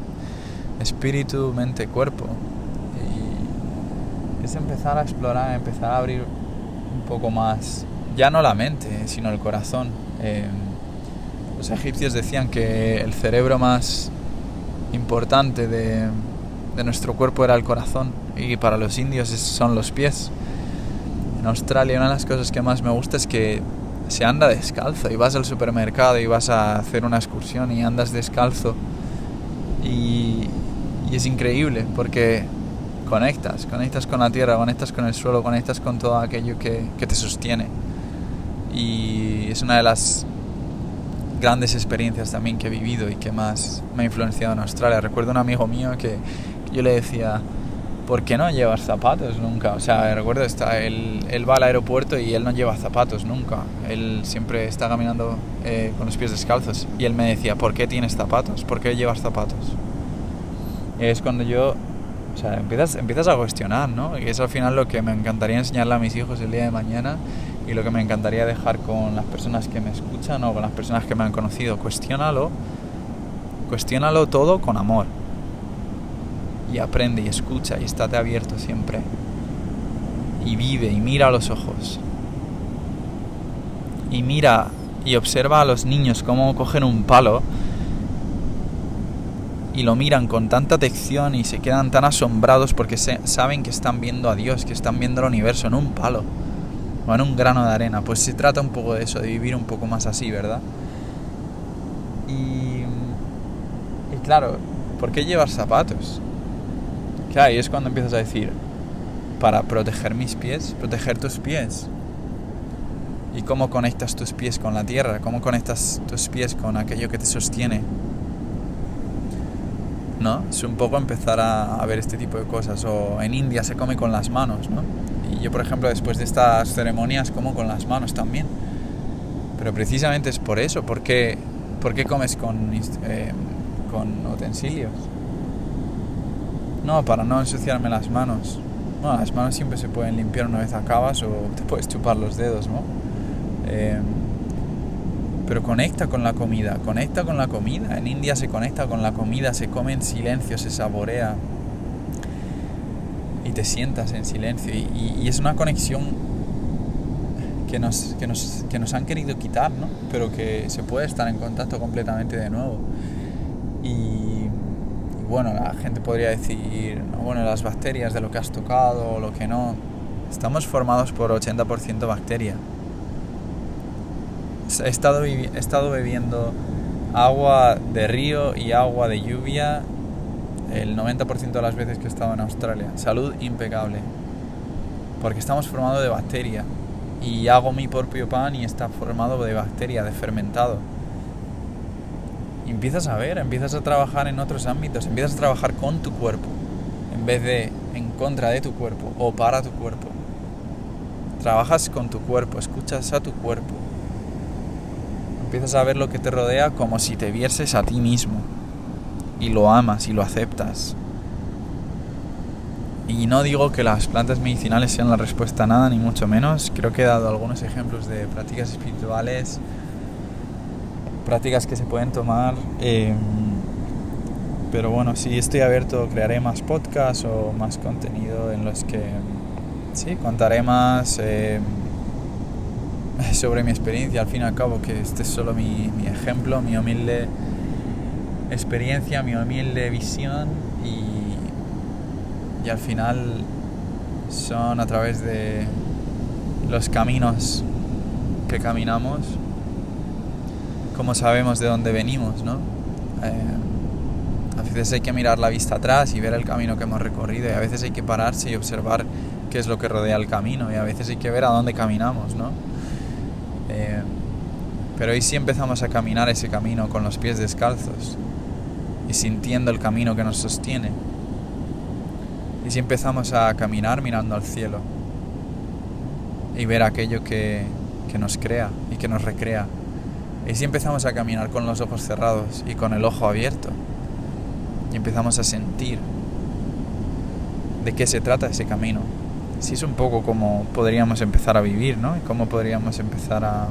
Speaker 2: espíritu, mente, cuerpo. Es empezar a explorar, empezar a abrir un poco más, ya no la mente, sino el corazón. Eh, los egipcios decían que el cerebro más importante de nuestro cuerpo era el corazón y para los indios son los pies. Australia una de las cosas que más me gusta es que se anda descalzo y vas al supermercado y vas a hacer una excursión y andas descalzo y, es increíble porque conectas, conectas con la tierra, conectas con el suelo, conectas con todo aquello que, te sostiene. Y es una de las grandes experiencias también que he vivido y que más me ha influenciado en Australia. Recuerdo un amigo mío que, yo le decía, ¿por qué no llevas zapatos nunca? O sea, recuerdo, está, él, él, va al aeropuerto y él no lleva zapatos nunca. Él siempre está caminando eh, con los pies descalzos. Y él me decía, ¿por qué tienes zapatos? ¿Por qué llevas zapatos? es cuando yo, o sea, empiezas, empiezas a cuestionar, ¿no? Y es al final lo que me encantaría enseñarle a mis hijos el día de mañana y lo que me encantaría dejar con las personas que me escuchan o con las personas que me han conocido. Cuestiónalo, cuestiónalo todo con amor. Y aprende y escucha y estate abierto siempre. Y vive y mira a los ojos. Y mira y observa a los niños cómo cogen un palo y lo miran con tanta atención y se quedan tan asombrados porque saben que están viendo a Dios, que están viendo el universo en un palo o en un grano de arena. Pues se trata un poco de eso, de vivir un poco más así, ¿verdad? Y, y claro, ¿por qué llevar zapatos? Y es cuando empiezas a decir, para proteger mis pies, proteger tus pies. ¿Y cómo conectas tus pies con la tierra? ¿Cómo conectas tus pies con aquello que te sostiene? ¿no? Es un poco empezar a, ver este tipo de cosas. O en India se come con las manos, ¿no? Y yo, por ejemplo, después de estas ceremonias como con las manos también. Pero precisamente es por eso. ¿Por qué, comes con, eh, con utensilios? No, para no ensuciarme las manos. Bueno, las manos siempre se pueden limpiar una vez acabas o te puedes chupar los dedos, ¿no? Eh, pero conecta con la comida, conecta con la comida. En India se conecta con la comida, se come en silencio, se saborea y te sientas en silencio. Y, es una conexión que nos, que, nos, que nos han querido quitar, ¿no? pero que se puede estar en contacto completamente de nuevo. Y, bueno, la gente podría decir, bueno, las bacterias de lo que has tocado o lo que no. Estamos formados por 80% bacteria he estado, he estado bebiendo agua de río y agua de lluvia el 90% de las veces que he estado en Australia. Salud impecable. Porque estamos formados de bacteria. Y hago mi propio pan y está formado de bacteria, de fermentado. Y empiezas a ver, empiezas a trabajar en otros ámbitos, empiezas a trabajar con tu cuerpo. en vez de en contra de tu cuerpo o para tu cuerpo. Trabajas con tu cuerpo, escuchas a tu cuerpo. Empiezas a ver lo que te rodea como si te vieses a ti mismo. Y lo amas y lo aceptas. Y no digo que las plantas medicinales sean la respuesta a nada, ni mucho menos. Creo que he dado algunos ejemplos de prácticas espirituales, prácticas que se pueden tomar. Eh, pero bueno, si estoy abierto, crearé más podcasts o más contenido en los que sí, contaré más eh, sobre mi experiencia. Al fin y al cabo, que este es solo mi, mi ejemplo, mi humilde experiencia, mi humilde visión y, y al final son a través de los caminos que caminamos como sabemos de dónde venimos, ¿no? Eh, a veces hay que mirar la vista atrás y ver el camino que hemos recorrido y a veces hay que pararse y observar qué es lo que rodea el camino y a veces hay que ver a dónde caminamos, ¿no? Eh, pero hoy sí empezamos a caminar ese camino con los pies descalzos y sintiendo el camino que nos sostiene. Y si empezamos a caminar mirando al cielo y ver aquello que, que nos crea y que nos recrea. Y si empezamos a caminar con los ojos cerrados y con el ojo abierto y empezamos a sentir de qué se trata ese camino. Si es un poco como podríamos empezar a vivir, ¿no? Y cómo podríamos empezar a,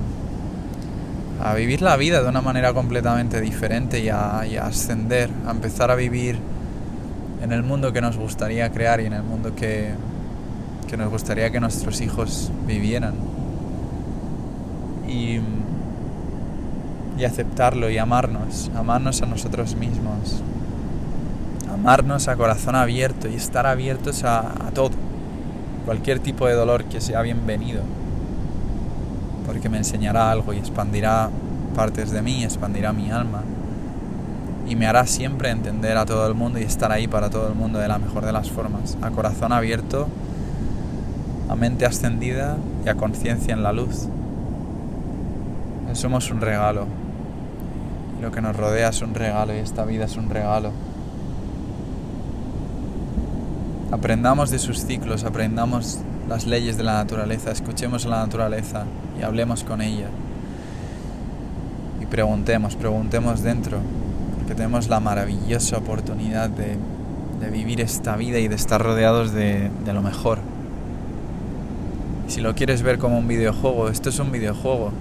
Speaker 2: a vivir la vida de una manera completamente diferente y a, y a, ascender, a empezar a vivir en el mundo que nos gustaría crear y en el mundo que, que nos gustaría que nuestros hijos vivieran. Y, y aceptarlo y amarnos, amarnos a nosotros mismos, amarnos a corazón abierto y estar abiertos a, todo, cualquier tipo de dolor que sea bienvenido porque me enseñará algo y expandirá partes de mí, expandirá mi alma y me hará siempre entender a todo el mundo y estar ahí para todo el mundo de la mejor de las formas, a corazón abierto, a mente ascendida y a conciencia en la luz. Somos un regalo. Lo que nos rodea es un regalo y esta vida es un regalo. Aprendamos de sus ciclos, aprendamos las leyes de la naturaleza, escuchemos a la naturaleza y hablemos con ella. Y preguntemos, preguntemos dentro, porque tenemos la maravillosa oportunidad de, de vivir esta vida y de estar rodeados de, de lo mejor. Si lo quieres ver como un videojuego, esto es un videojuego.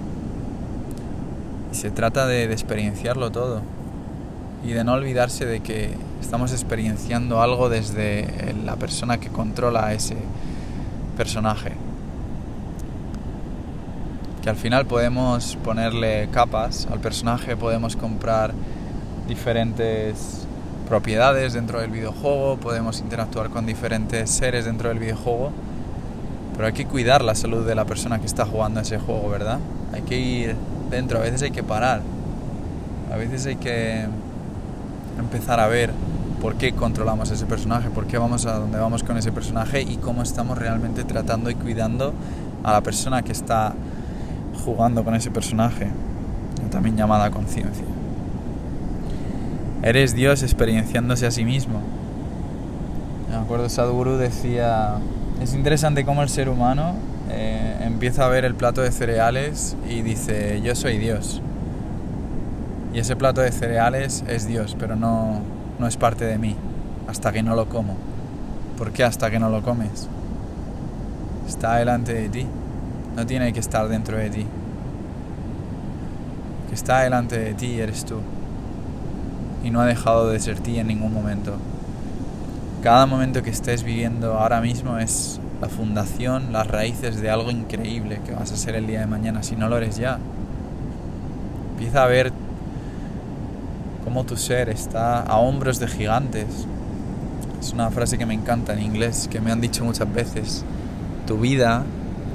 Speaker 2: Se trata de, de experienciarlo todo. Y de no olvidarse de que estamos experienciando algo desde la persona que controla ese, personaje. Que al final podemos ponerle capas al personaje, podemos comprar diferentes propiedades dentro del videojuego, podemos interactuar con diferentes seres dentro del videojuego, pero hay que cuidar la salud de la persona que está jugando ese juego, ¿verdad? Hay que ir dentro, a veces hay que parar, a veces hay que empezar a ver por qué controlamos ese personaje, por qué vamos a donde vamos con ese personaje y cómo estamos realmente tratando y cuidando a la persona que está jugando con ese personaje, también llamada conciencia. Eres Dios experienciándose a sí mismo. Me acuerdo Sadhguru decía, es interesante cómo el ser humano eh, empieza a ver el plato de cereales y dice, yo soy Dios. Y ese plato de cereales es Dios, pero no, no es parte de mí hasta que no lo como. ¿Por qué hasta que no lo comes? Está delante de ti, no tiene que estar dentro de ti. Que está delante de ti eres tú y no ha dejado de ser ti en ningún momento. Cada momento que estés viviendo ahora mismo es la fundación, las raíces de algo increíble que vas a ser el día de mañana si no lo eres ya. Empieza a ver cómo tu ser está a hombros de gigantes. Es una frase que me encanta en inglés, que me han dicho muchas veces. Tu vida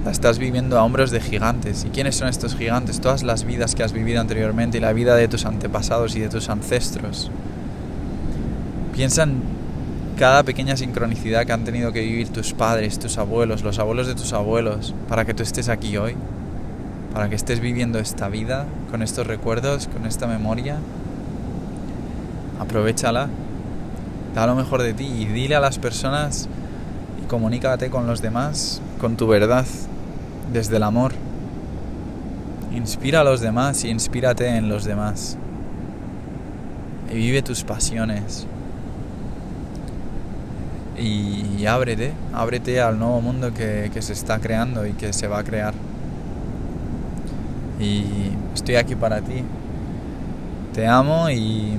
Speaker 2: la estás viviendo a hombros de gigantes. ¿Y quiénes son estos gigantes? Todas las vidas que has vivido anteriormente y la vida de tus antepasados y de tus ancestros. Piensa en cada pequeña sincronicidad que han tenido que vivir tus padres, tus abuelos, los abuelos de tus abuelos, para que tú estés aquí hoy, para que estés viviendo esta vida con estos recuerdos, con esta memoria aprovechala Da lo mejor de ti y dile a las personas y comunícate con los demás con tu verdad, desde el amor. Inspira a los demás y inspírate en los demás. Y vive tus pasiones. Y, ábrete, ábrete al nuevo mundo que, que se está creando y que se va a crear. Y estoy aquí para ti. Te amo y,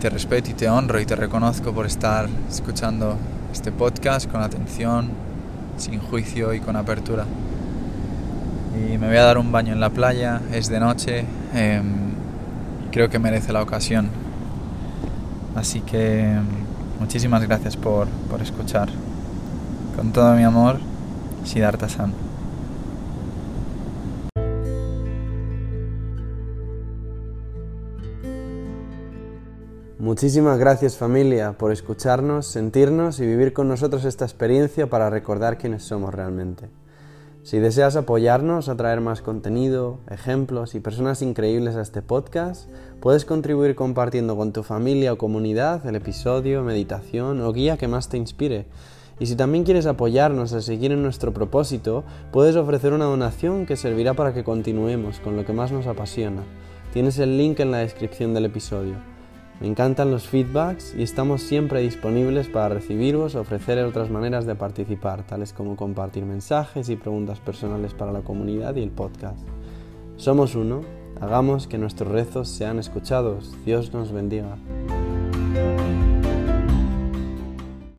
Speaker 2: te respeto y te honro y te reconozco por estar escuchando este podcast con atención, sin juicio y con apertura y me voy a dar un baño en la playa, es de noche y creo que merece la ocasión. Así que em, muchísimas gracias por, por escuchar. Con todo mi amor, Siddhartha San.
Speaker 1: Muchísimas gracias familia por escucharnos, sentirnos y vivir con nosotros esta experiencia para recordar quiénes somos realmente. Si deseas apoyarnos a traer más contenido, ejemplos y personas increíbles a este podcast, puedes contribuir compartiendo con tu familia o comunidad el episodio, meditación o guía que más te inspire. Y si también quieres apoyarnos a seguir en nuestro propósito, puedes ofrecer una donación que servirá para que continuemos con lo que más nos apasiona. Tienes el link en la descripción del episodio. Me encantan los feedbacks y estamos siempre disponibles para recibiros o ofrecer otras maneras de participar, tales como compartir mensajes y preguntas personales para la comunidad y el podcast. Somos uno, hagamos que nuestros rezos sean escuchados. Dios nos bendiga.